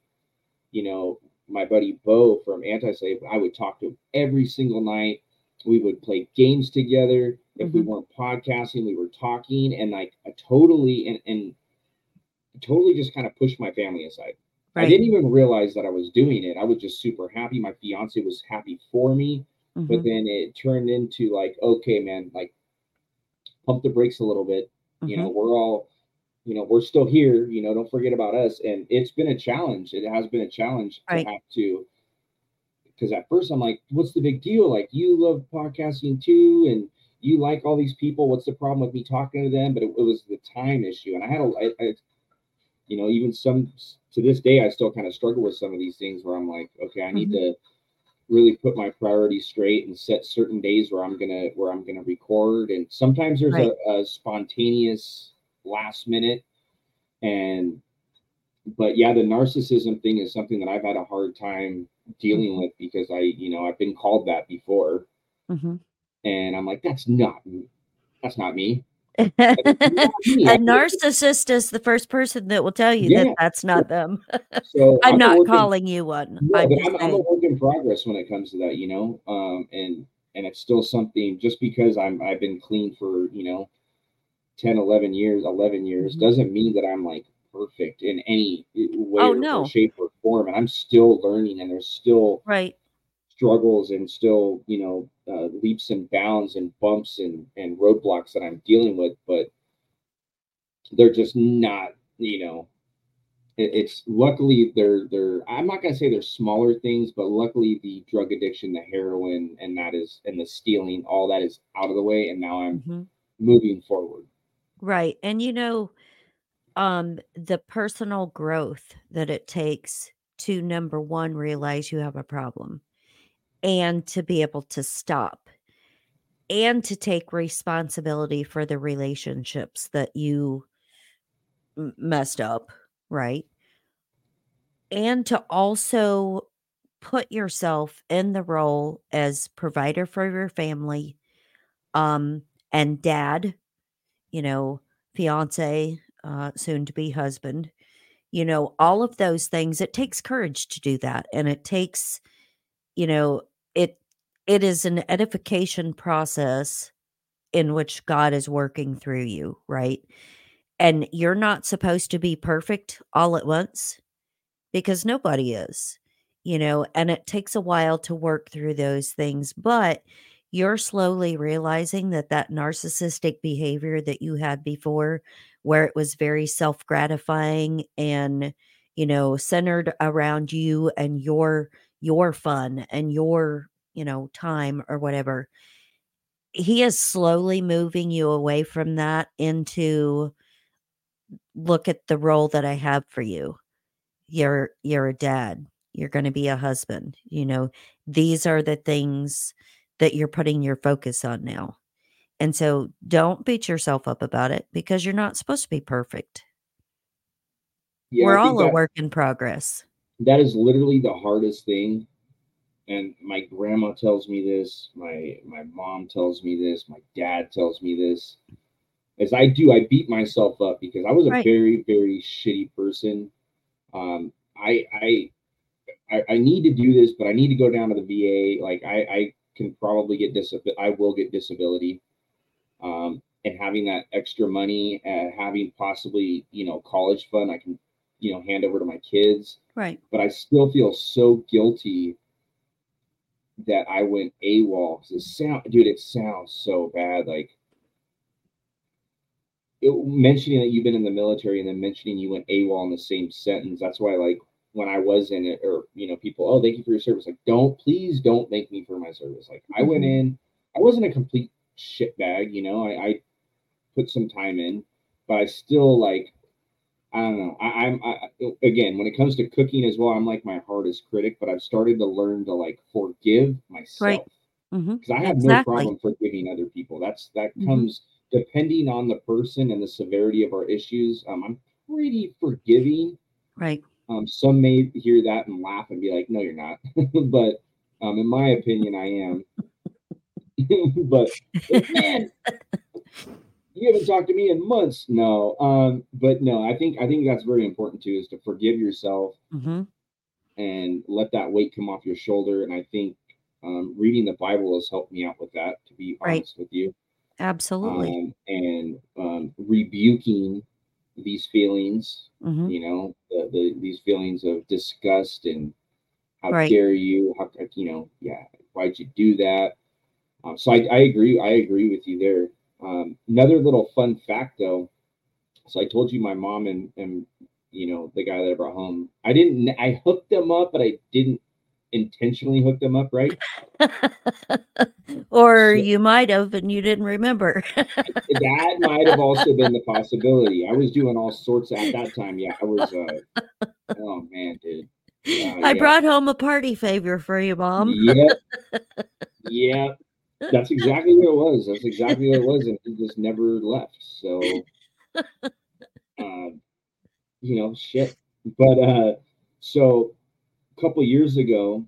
you know my buddy Bo from Anti-Slave, I would talk to him every single night. We would play games together. If we Mhm. weren't podcasting, we were talking, and like I totally and and totally just kind of pushed my family aside. I didn't even realize that I was doing it. I was just super happy. My fiance was happy for me, but Mhm. then it turned into like, okay, man, like pump the brakes a little bit. You know, we're all you know, we're still here, you know, don't forget about us. And it's been a challenge. It has been a challenge Right. to have to because at first I'm like, what's the big deal? Like you love podcasting too, and you like all these people. What's the problem with me talking to them? But it, it was the time issue, and I had a, I, I, you know, even some to this day, I still kind of struggle with some of these things where I'm like, okay, I need Mhm. to really put my priorities straight and set certain days where I'm gonna where I'm gonna record. And sometimes there's Right. a, a spontaneous last minute, and but yeah, the narcissism thing is something that I've had a hard time dealing Mhm. with because I, you know, I've been called that before, Mhm. and I'm like, that's not me. That's not me. [laughs] A That's not me. I- narcissist is the first person that will tell you Yeah. that that's not them. [laughs] So I'm a not in- calling you one. No, I'm I'm, I'm a work in progress when it comes to that, you know. Um, and and it's still something just because I'm I've been clean for you know 10, 11 years, 11 years Mhm. doesn't mean that I'm like perfect in any way Oh, or, no. or shape or form. And I'm still learning, and there's still Right. struggles and still you know uh, leaps and bounds and bumps and and roadblocks that I'm dealing with, but they're just not you know it, it's luckily they're they're I'm not gonna say they're smaller things, but luckily the drug addiction, the heroin, and that is and the stealing, all that is out of the way, and now I'm Mhm. moving forward. Right. And you know, um, the personal growth that it takes to number one, realize you have a problem and to be able to stop and to take responsibility for the relationships that you messed up, right? And to also put yourself in the role as provider for your family um and dad, you know, fiance, uh soon to be husband, you know, all of those things it takes courage to do that and it takes, you know, it it is an edification process in which God is working through you, right? And you're not supposed to be perfect all at once because nobody is, you know, and it takes a while to work through those things, but you're slowly realizing that that narcissistic behavior that you had before, where it was very self gratifying and, you know, centered around you and your your fun and your you know time or whatever he is slowly moving you away from that into look at the role that I have for you. You're you're a dad. You're going to be a husband. You know, these are the things that you're putting your focus on now. And so don't beat yourself up about it because you're not supposed to be perfect. Yeah, We're all a work in progress. That is literally the hardest thing. And my grandma tells me this, my my mom tells me this, my dad tells me this. As I do, I beat myself up because I was a Right. very, very shitty person. Um, I I I, I need to do this, but I need to go down to the VA. Like I, I can probably get disability. I will get disability. Um, and having that extra money, uh, having possibly you know college fund, I can you know hand over to my kids. Right. But I still feel so guilty that I went AWOL. 'cause It sound, dude, it sounds so bad. Like it, mentioning that you've been in the military and then mentioning you went AWOL in the same sentence. That's why, like, when I was in it, or you know, people, oh, thank you for your service. Like, don't please don't thank me for my service. Like, I went Mhm. in, I wasn't a complete shit bag you know. I, I put some time in, but I still like, I don't know. I, I'm I, again when it comes to cooking as well. I'm like my hardest critic, but I've started to learn to like forgive myself because I have no problem forgiving other people. That's that Mhm. comes depending on the person and the severity of our issues. Um, I'm pretty forgiving. Right. Um, some may hear that and laugh and be like, "No, you're not," [laughs] but um, in my opinion, I am. [laughs] but [laughs] man, you haven't talked to me in months. No, um, but no, I think I think that's very important too, is to forgive yourself Mhm. and let that weight come off your shoulder. And I think um, reading the Bible has helped me out with that. To be Right. honest with you, Absolutely. um, and um, rebuking these feelings, Mhm. you know, the, the these feelings of disgust and how Right. dare you, how you know, yeah, why'd you do that? Um, so I, I agree, I agree with you there. Um, another little fun fact though, so I told you my mom and and you know the guy that I brought home, I didn't, I hooked them up, but I didn't intentionally hook them up, right? [laughs] or So you might have and you didn't remember. [laughs] that might have also been the possibility. I was doing all sorts at that time. Yeah, I was. Uh, oh man, dude. Uh, I yeah. brought home a party favor for you, Mom. Yep. [laughs] Yep. That's exactly what it was. That's exactly what it was, and he just never left. So, uh, [laughs] you know, shit. But uh, so a couple years ago,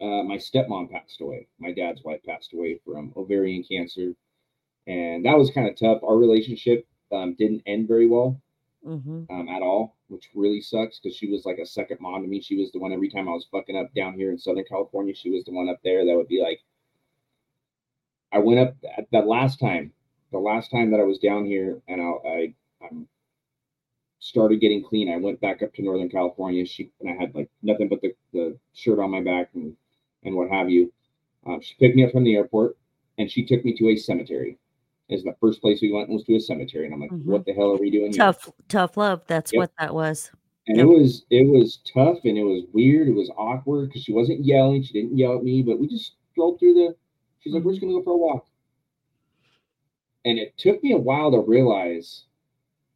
uh, my stepmom passed away. My dad's wife passed away from ovarian cancer, and that was kind of tough. Our relationship um, didn't end very well mm-hmm. um, at all, which really sucks because she was like a second mom to me. She was the one every time I was fucking up down here in Southern California. She was the one up there that would be like, I went up that, that last time, the last time that I was down here, and I, I um, started getting clean. I went back up to Northern California. She and I had like nothing but the, the shirt on my back and and what have you. Um, she picked me up from the airport and she took me to a cemetery. Is the first place we went was to a cemetery, and I'm like, Mhm. "What the hell are we doing here?" Tough, tough love. That's Yep. what that was. And Yep. it was it was tough and it was weird. It was awkward because she wasn't yelling. She didn't yell at me, but we just strolled through the. She's like, "We're just gonna go for a walk." And it took me a while to realize,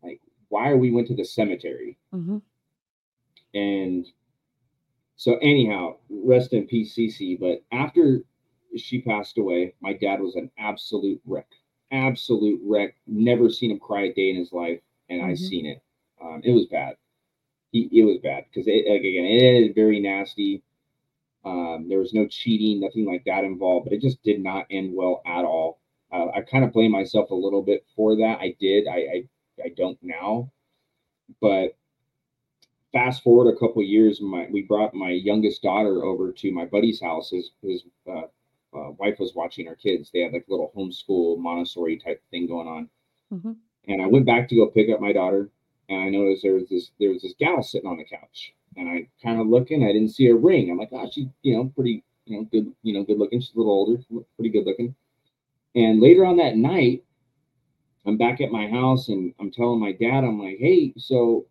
like, why we went to the cemetery. hmm And so, anyhow, rest in peace, Cece. But after she passed away, my dad was an absolute wreck. Absolute wreck. Never seen him cry a day in his life, and I Mhm. seen it. Um, it was bad. He, it was bad because it like, again, it is very nasty. Um, there was no cheating, nothing like that involved, but it just did not end well at all. Uh, I kind of blame myself a little bit for that. I did. I I, I don't now, but fast forward a couple years, my we brought my youngest daughter over to my buddy's house. His his uh, uh, wife was watching our kids. They had like a little homeschool Montessori type thing going on. hmm And I went back to go pick up my daughter, and I noticed there was this there was this gal sitting on the couch, and I kind of looking, I didn't see a ring. I'm like, oh, she you know pretty you know good you know good looking. She's a little older, pretty good looking. And later on that night, I'm back at my house, and I'm telling my dad, I'm like, hey, so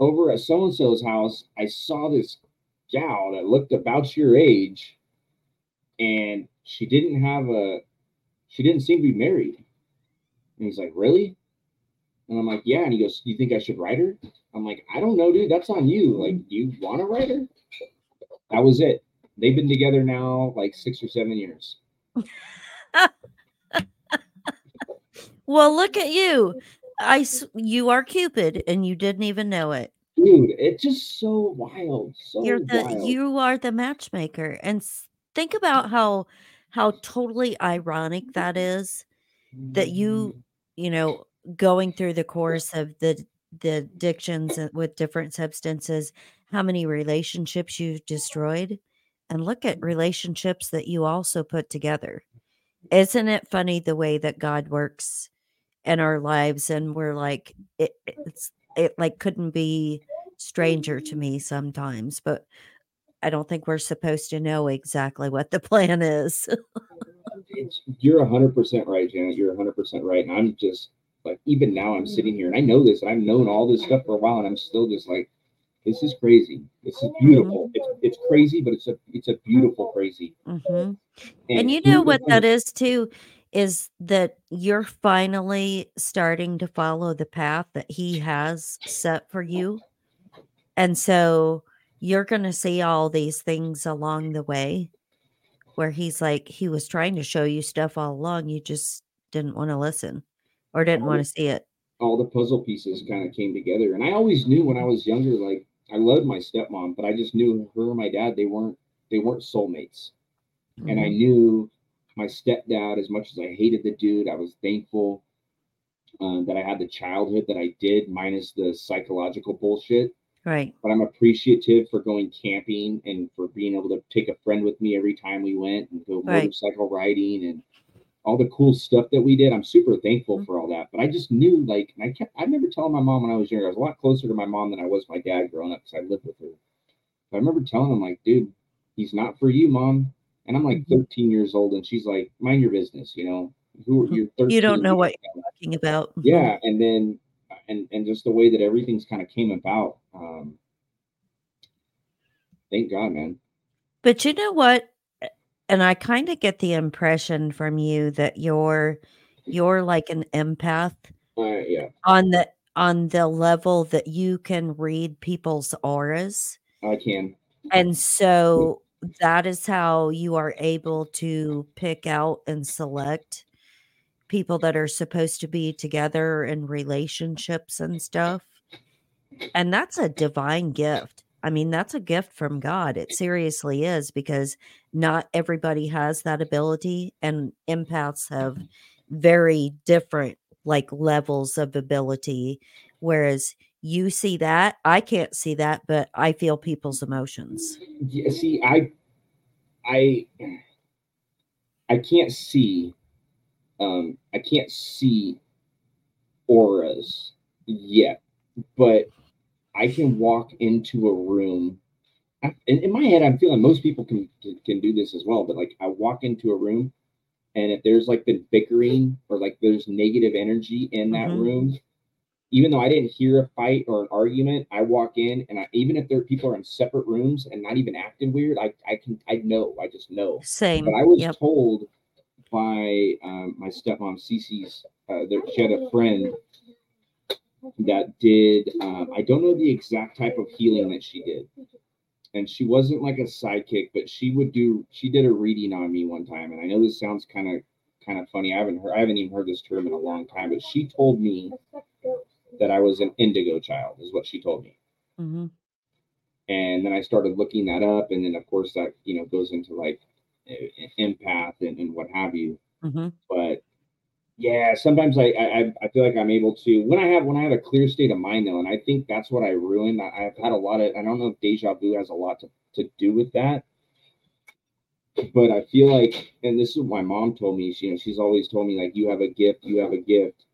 over at so and so's house, I saw this gal that looked about your age, and she didn't have a, she didn't seem to be married. And he's like, really? And I'm like, yeah. And he goes, you think I should write her? I'm like, I don't know, dude. That's on you. Like, do you want a writer? That was it. They've been together now like six or seven years. [laughs] Well, look at you. I you are Cupid, and you didn't even know it. Dude, it's just so wild. So You're the wild. you are the matchmaker, and think about how how totally ironic that is. that you mm. you know going through the course of the the addictions uh, with different substances how many relationships you've destroyed and look at relationships that you also put together isn't it funny the way that god works in our lives and we're like it, it's it like couldn't be stranger to me sometimes but i don't think we're supposed to know exactly what the plan is [laughs] you're 100% right, Janet. You're 100% right. And I'm just like, even now, I'm sitting here and I know this. and I've known all this stuff for a while, and I'm still just like, this is crazy. This is beautiful. It's, it's crazy, but it's a it's a beautiful crazy. hmm And you know what that is too is that you're finally starting to follow the path that he has set for you. And so you're going to see all these things along the way where he's like, he was trying to show you stuff all along. You just didn't want to listen or didn't want to see it. all the puzzle pieces kind of came together. And I always knew when I was younger, like I loved my stepmom, but I just knew her and my dad, they weren't they weren't soulmates. And I Mhm. knew my stepdad, as much as I hated the dude, I was thankful um, that I had the childhood that I did, minus the psychological bullshit. Right. But I'm appreciative for going camping and for being able to take a friend with me every time we went and go Right. motorcycle riding and all the cool stuff that we did. I'm super thankful Mhm. for all that. But I just knew, like, and I kept, I remember telling my mom when I was younger, I was a lot closer to my mom than I was my dad growing up because I lived with her. But I remember telling him, like, dude, he's not for you, mom. And I'm like Mhm. 13 years old, and she's like, mind your business, you know. Who you're 13. You don't know what you're talking about. Mhm. yeah and then and and just the way that everything's kind of came about um thank god man But you know what? And I kind of get the impression from you that you're you're like an empath uh, yeah on the on the level that you can read people's auras. i can And so that is how you are able to pick out and select people that are supposed to be together in relationships and stuff. And that's a divine gift. I mean, that's a gift from God. It seriously is because not everybody has that ability, and empaths have very different like levels of ability. Whereas you see that, I can't see that, but I feel people's emotions. yeah, see i i i can't see um i can't see auras yet but i can walk into a room I- in, in my head i'm feeling most people can can- do this as well but like i walk into a room and if there's like been bickering or like there's negative energy in that Mhm. room even though I didn't hear a fight or an argument, I walk in and I, even if there people are in separate rooms and not even acting weird, I, I can I know I just know. Same. But I was Yep. told by um, my stepmom Cece's uh, that she had a friend that did um, I don't know the exact type of healing that she did. And she wasn't like a sidekick, but she would do she did a reading on me one time. And I know this sounds kind of kind of funny. I haven't heard I haven't even heard this term in a long time, but she told me that I was an indigo child, is what she told me. Mm-hmm. And then I started looking that up, and then of course that you know goes into like empath and, and what have you. hmm But yeah, sometimes I, I I- feel like I'm able to when I have when I have a clear state of mind though, and I think that's what I ruined. I, I've had a lot of I don't know if deja vu has a lot to, to do with that. But I feel like, and this is what my mom told me. She, you know, she's always told me like, you have a gift, you have a gift,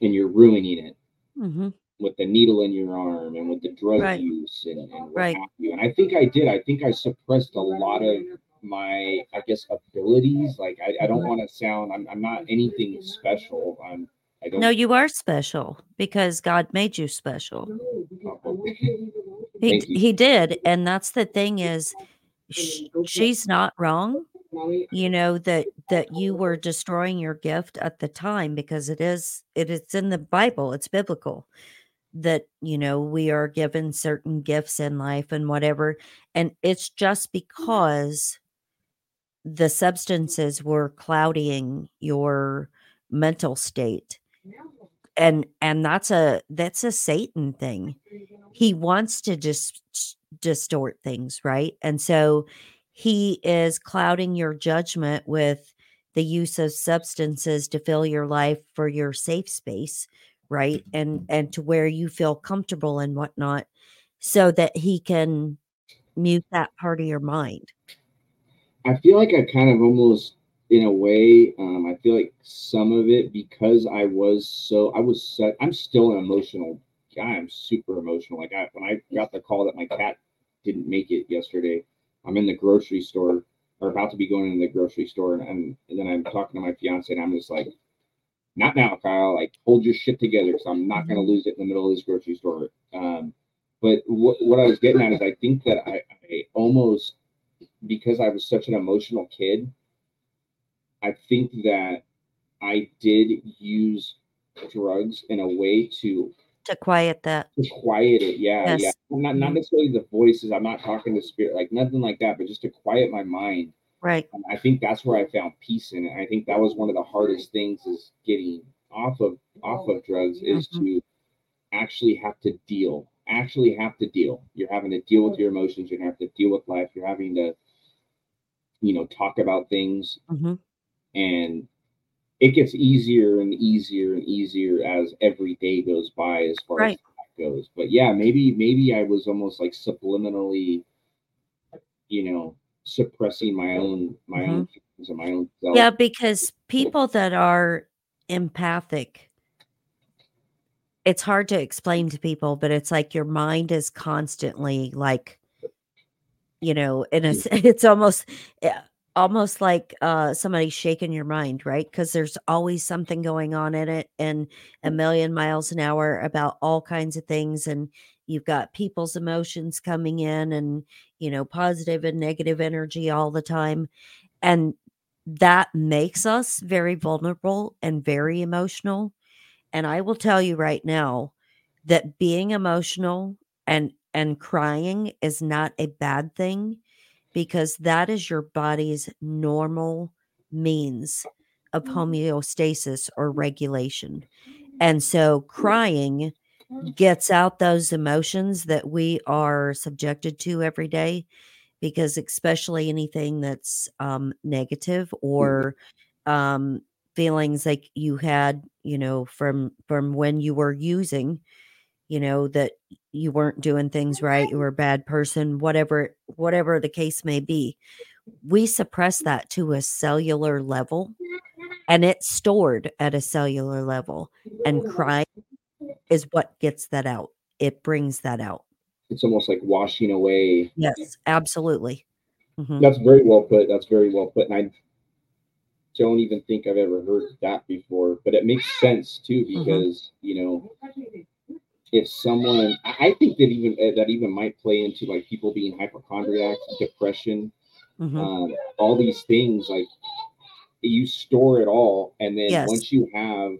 and you're ruining it hmm with the needle in your arm and with the drug Right. use and, and what Right. have you. And I think I did. I think I suppressed a lot of my, I guess, abilities. Like I, I don't Mhm. want to sound. I'm, I'm not anything special. I'm. I don't. No, you are special because God made you special. He you. he did, and that's the thing is, sh- she's not wrong. You know that that you were destroying your gift at the time because it is it is in the Bible. It's biblical that you know we are given certain gifts in life and whatever, and it's just because the substances were clouding your mental state. And and that's a that's a satan thing. He wants to just distort things right? And so he is clouding your judgment with the use of substances to fill your life for your safe space right? And mm-hmm. and to where you feel comfortable and whatnot so that he can mute that part of your mind I feel like I kind of almost, in a way, um, I feel like some of it because I was so, I was, so, I'm still an emotional guy. I'm super emotional. Like I, when I got the call that my cat didn't make it yesterday, I'm in the grocery store or about to be going into the grocery store, and, and, and then I'm talking to my fiance, and I'm just like, not now, Kyle. Like, hold your shit together, because I'm not going to lose it in the middle of this grocery store. Um, but what what I was getting at is, I think that I, I almost because I was such an emotional kid, I think that I did use drugs in a way to, to quiet that to quiet it. Yeah, Yes. yeah. Not not necessarily the voices. I'm not talking to spirit, like nothing like that, but just to quiet my mind. right And I think that's where I found peace in it. I think that was one of the hardest things is getting off of off of drugs is Mhm. to actually have to deal. Actually have to deal. You're having to deal with your emotions. You're gonna have to deal with life. You're having to, you know, talk about things hmm and it gets easier and easier and easier as every day goes by as far Right. as that goes. But yeah, maybe maybe I was almost like subliminally, you know, suppressing my own my own feelings and my own self. Yeah, because people that are empathic, it's hard to explain to people, but it's like your mind is constantly like, you know, and a, s- [laughs] it's almost, eh, almost like uh somebody shaking your mind, right? Because there's always something going on in it and a million miles an hour about all kinds of things. And you've got people's emotions coming in and, you know, positive and negative energy all the time. And that makes us very vulnerable and very emotional. And I will tell you right now that being emotional and and crying is not a bad thing because that is your body's normal means of mm-hmm. homeostasis or mm-hmm. regulation. Mm-hmm. And so crying gets out those emotions that we are subjected to every day because especially anything that's um, negative or um, feelings like you had you know from from when you were using you know that you weren't doing things right you were a bad person whatever whatever the case may be we suppress that to a cellular level and it's stored at a cellular level and crying is what gets that out it brings that out It's almost like washing away yes absolutely Mhm. That's very well put. That's very well put. And I don't even think I've ever heard that before, but it makes sense too Mm-hmm. because you know if someone I think that even uh, that even might play into like people being hypochondriac, depression, Mhm. um, all these things like you store it all and then Yes. once you have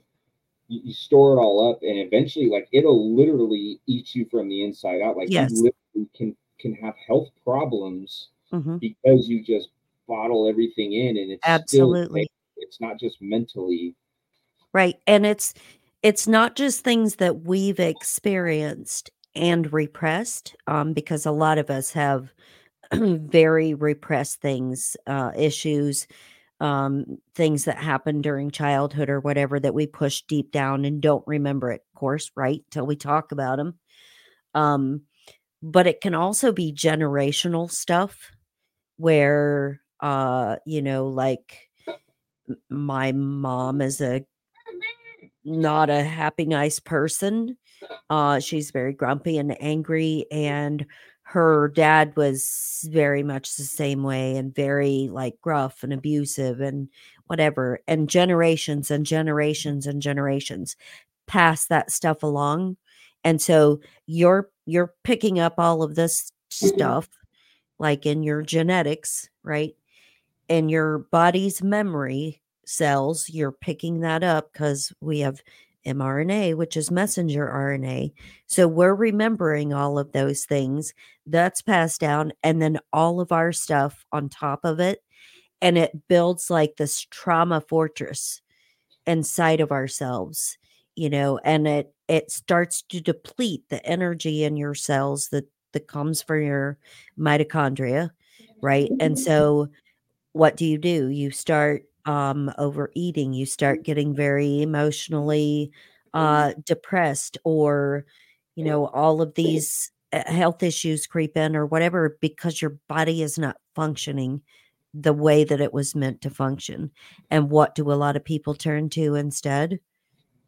you, store it all up and eventually like it'll literally eat you from the inside out like Yes. you literally can can have health problems Mhm. because you just bottle everything in and it's Absolutely. still it's not just mentally Right. And it's it's not just things that we've experienced and repressed, um, because a lot of us have [clears throat] very repressed things, uh, issues, um, things that happened during childhood or whatever that we push deep down and don't remember it, of course, right? Till we talk about them. Um, but it can also be generational stuff where, uh, you know, like my mom is a not a happy, nice person. Uh, she's very grumpy and angry, and her dad was very much the same way and very like gruff and abusive and whatever. And generations and generations and generations pass that stuff along. And so you're you're picking up all of this stuff like in your genetics, right? In your body's memory cells, you're picking that up because we have mRNA, which is messenger RNA. So we're remembering all of those things. That's passed down, and then all of our stuff on top of it. And it builds like this trauma fortress inside of ourselves, you know, and it it starts to deplete the energy in your cells that that comes from your mitochondria, right? And mm-hmm. so what do you do? You start um overeating, you start getting very emotionally uh depressed or you know all of these uh, health issues creep in or whatever because your body is not functioning the way that it was meant to function. And what do a lot of people turn to instead?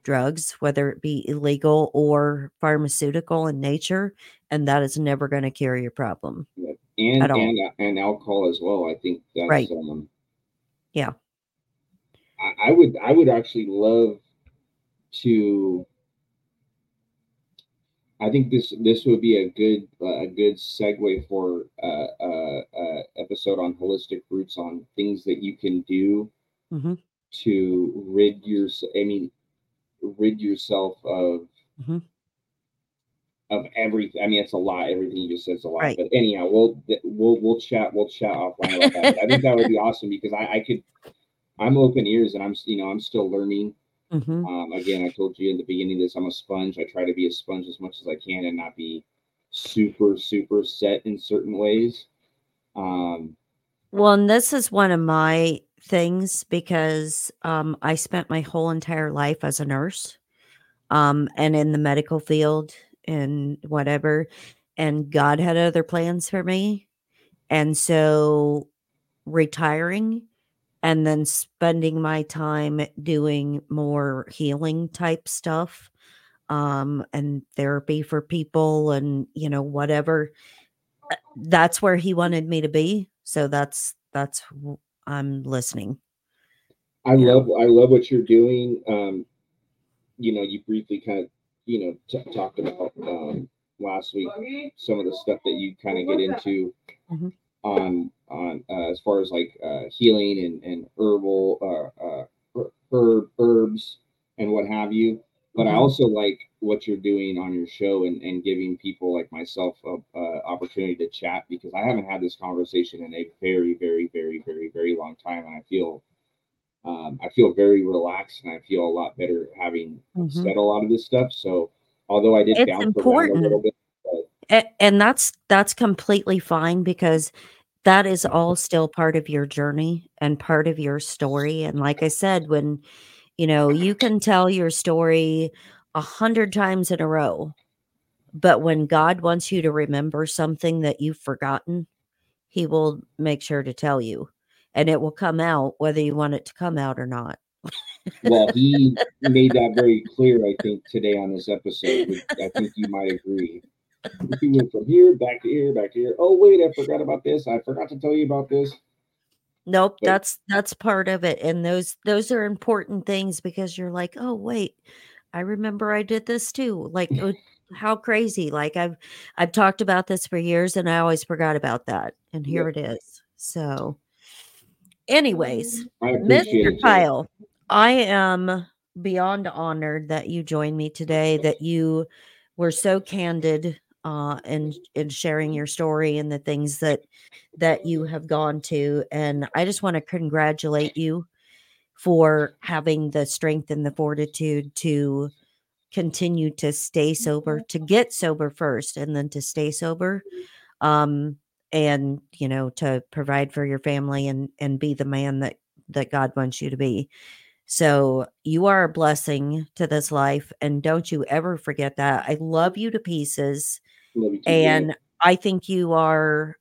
Drugs, whether it be illegal or pharmaceutical in nature, and that is never going to cure your problem. and and and alcohol as well. I think that's Right. um Yeah. I, I would I would actually love to I think this this would be a good uh, a good segue for uh, uh, uh, episode on holistic roots on things that you can do Mhm. to rid your I mean rid yourself of Mhm. of everything. I mean, it's a lot. Everything you just said is a lot. Right. But anyhow, we'll we'll we'll chat we'll chat offline about that. I think that would be [laughs] awesome because I, I could. I'm open ears and I'm you know I'm still learning. Mhm. Um, again, I told you in the beginning this, I'm a sponge. I try to be a sponge as much as I can and not be super super set in certain ways. Um, Well, and this is one of my things because um, I spent my whole entire life as a nurse um, and in the medical field and whatever. And God had other plans for me. And so retiring and then spending my time doing more healing type stuff um, and therapy for people and, you know, whatever uh, that's where he wanted me to be so that's that's i'm listening I love I love what you're doing. Um, you know, you briefly kind of you know t- talked about um, last week some of the stuff that you kind of get into Mhm. On on uh, as far as like uh, healing and and herbal uh, uh, herb herbs and what have you. But I Mhm. also like what you're doing on your show and, and giving people like myself a uh, opportunity to chat because I haven't had this conversation in a very, very, very, very, very long time, and I feel um, I feel very relaxed and I feel a lot better having Mhm. said a lot of this stuff. So although I did It's around a little bit, And that's that's completely fine because that is all still part of your journey and part of your story and like i said when you know you can tell your story a hundred times in a row but when god wants you to remember something that you've forgotten he will make sure to tell you and it will come out whether you want it to come out or not well, he made that very [laughs] clear, I think, today on this episode. I think you might agree. He went from here back to here, back to here. Oh, wait, I forgot about this. I forgot to tell you about this. Nope, that's that's part of it, and those those are important things because you're like, "Oh, wait, I remember I did this too." Like, uh, [laughs] how crazy, like, I've I've talked about this for years, and I always forgot about that, and here it is. So anyways, Mr. Kyle, I am beyond honored that you joined me today, that you were so candid uh, and in sharing your story and the things that that you have gone to. And I just want to congratulate you for having the strength and the fortitude to continue to stay sober, to get sober first, and then to stay sober. Um, and you know to provide for your family and and be the man that that God wants you to be. So you are a blessing to this life and don't you ever forget that. I love you to pieces and I think you are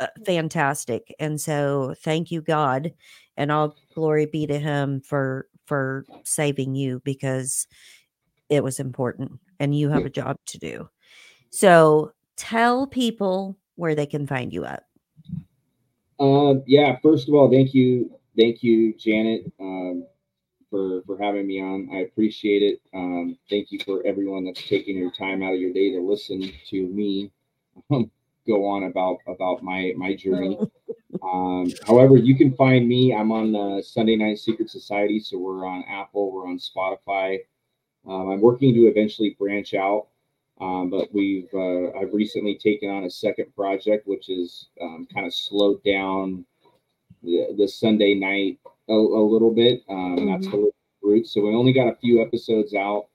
uh, fantastic. And so thank you God and all glory be to him for for saving you because it was important and you have a job to do. So tell people where they can find you at. Um, yeah, first of all, thank you, thank you, Janet, um, for for having me on. I appreciate it. Um, thank you for everyone that's taking your time out of your day to listen to me um, [laughs] go on about about my my journey. [laughs] Um, however, you can find me. I'm on uh, Sunday Night Secret Society, so we're on Apple, we're on Spotify. Um, I'm working to eventually branch out, um, but we've uh, I've recently taken on a second project, which is um, kind of slowed down the, the Sunday night a, a little bit. Um, mm-hmm. That's the root. So we only got a few episodes out.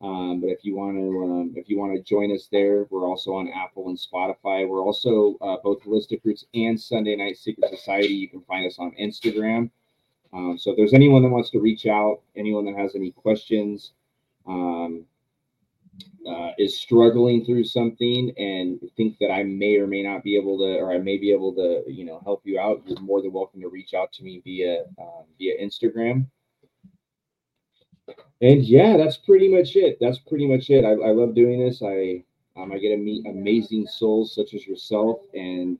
Um, but if you want to, um, if you want to join us there, we're also on Apple and Spotify. We're also uh, both Holistic Roots and Sunday Night Secret Society. You can find us on Instagram. Um, so if there's anyone that wants to reach out, anyone that has any questions, um, uh, is struggling through something and think that I may or may not be able to, or I may be able to, you know, help you out, you're more than welcome to reach out to me via uh, via Instagram and yeah, that's pretty much it. That's pretty much it. I, I love doing this. I um, I get to meet amazing souls such as yourself, and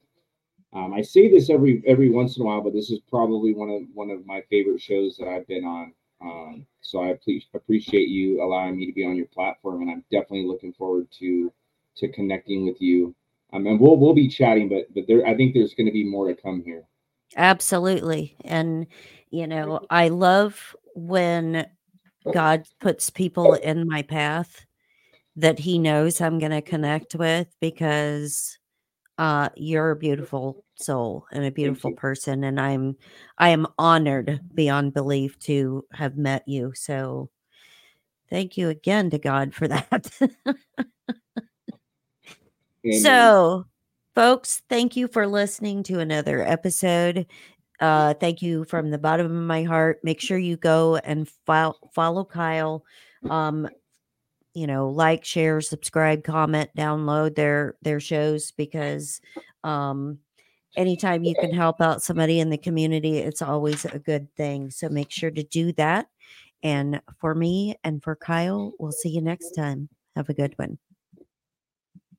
um, I say this every every once in a while, but this is probably one of one of my favorite shows that I've been on. Um, so I appreciate you allowing me to be on your platform, and I'm definitely looking forward to to connecting with you. Um, and we'll we'll be chatting, but but there I think there's going to be more to come here. Absolutely, and you know I love when God puts people in my path that he knows I'm going to connect with because uh, you're a beautiful soul and a beautiful person and I'm I am honored beyond belief to have met you. So thank you again to God for [laughs] that. so folks, thank you for listening to another episode. Uh, thank you from the bottom of my heart. Make sure you go and fo- follow Kyle. Um, you know, like, share, subscribe, comment, download their their shows because um, anytime you can help out somebody in the community, it's always a good thing. So make sure to do that. And for me and for Kyle, we'll see you next time. Have a good one.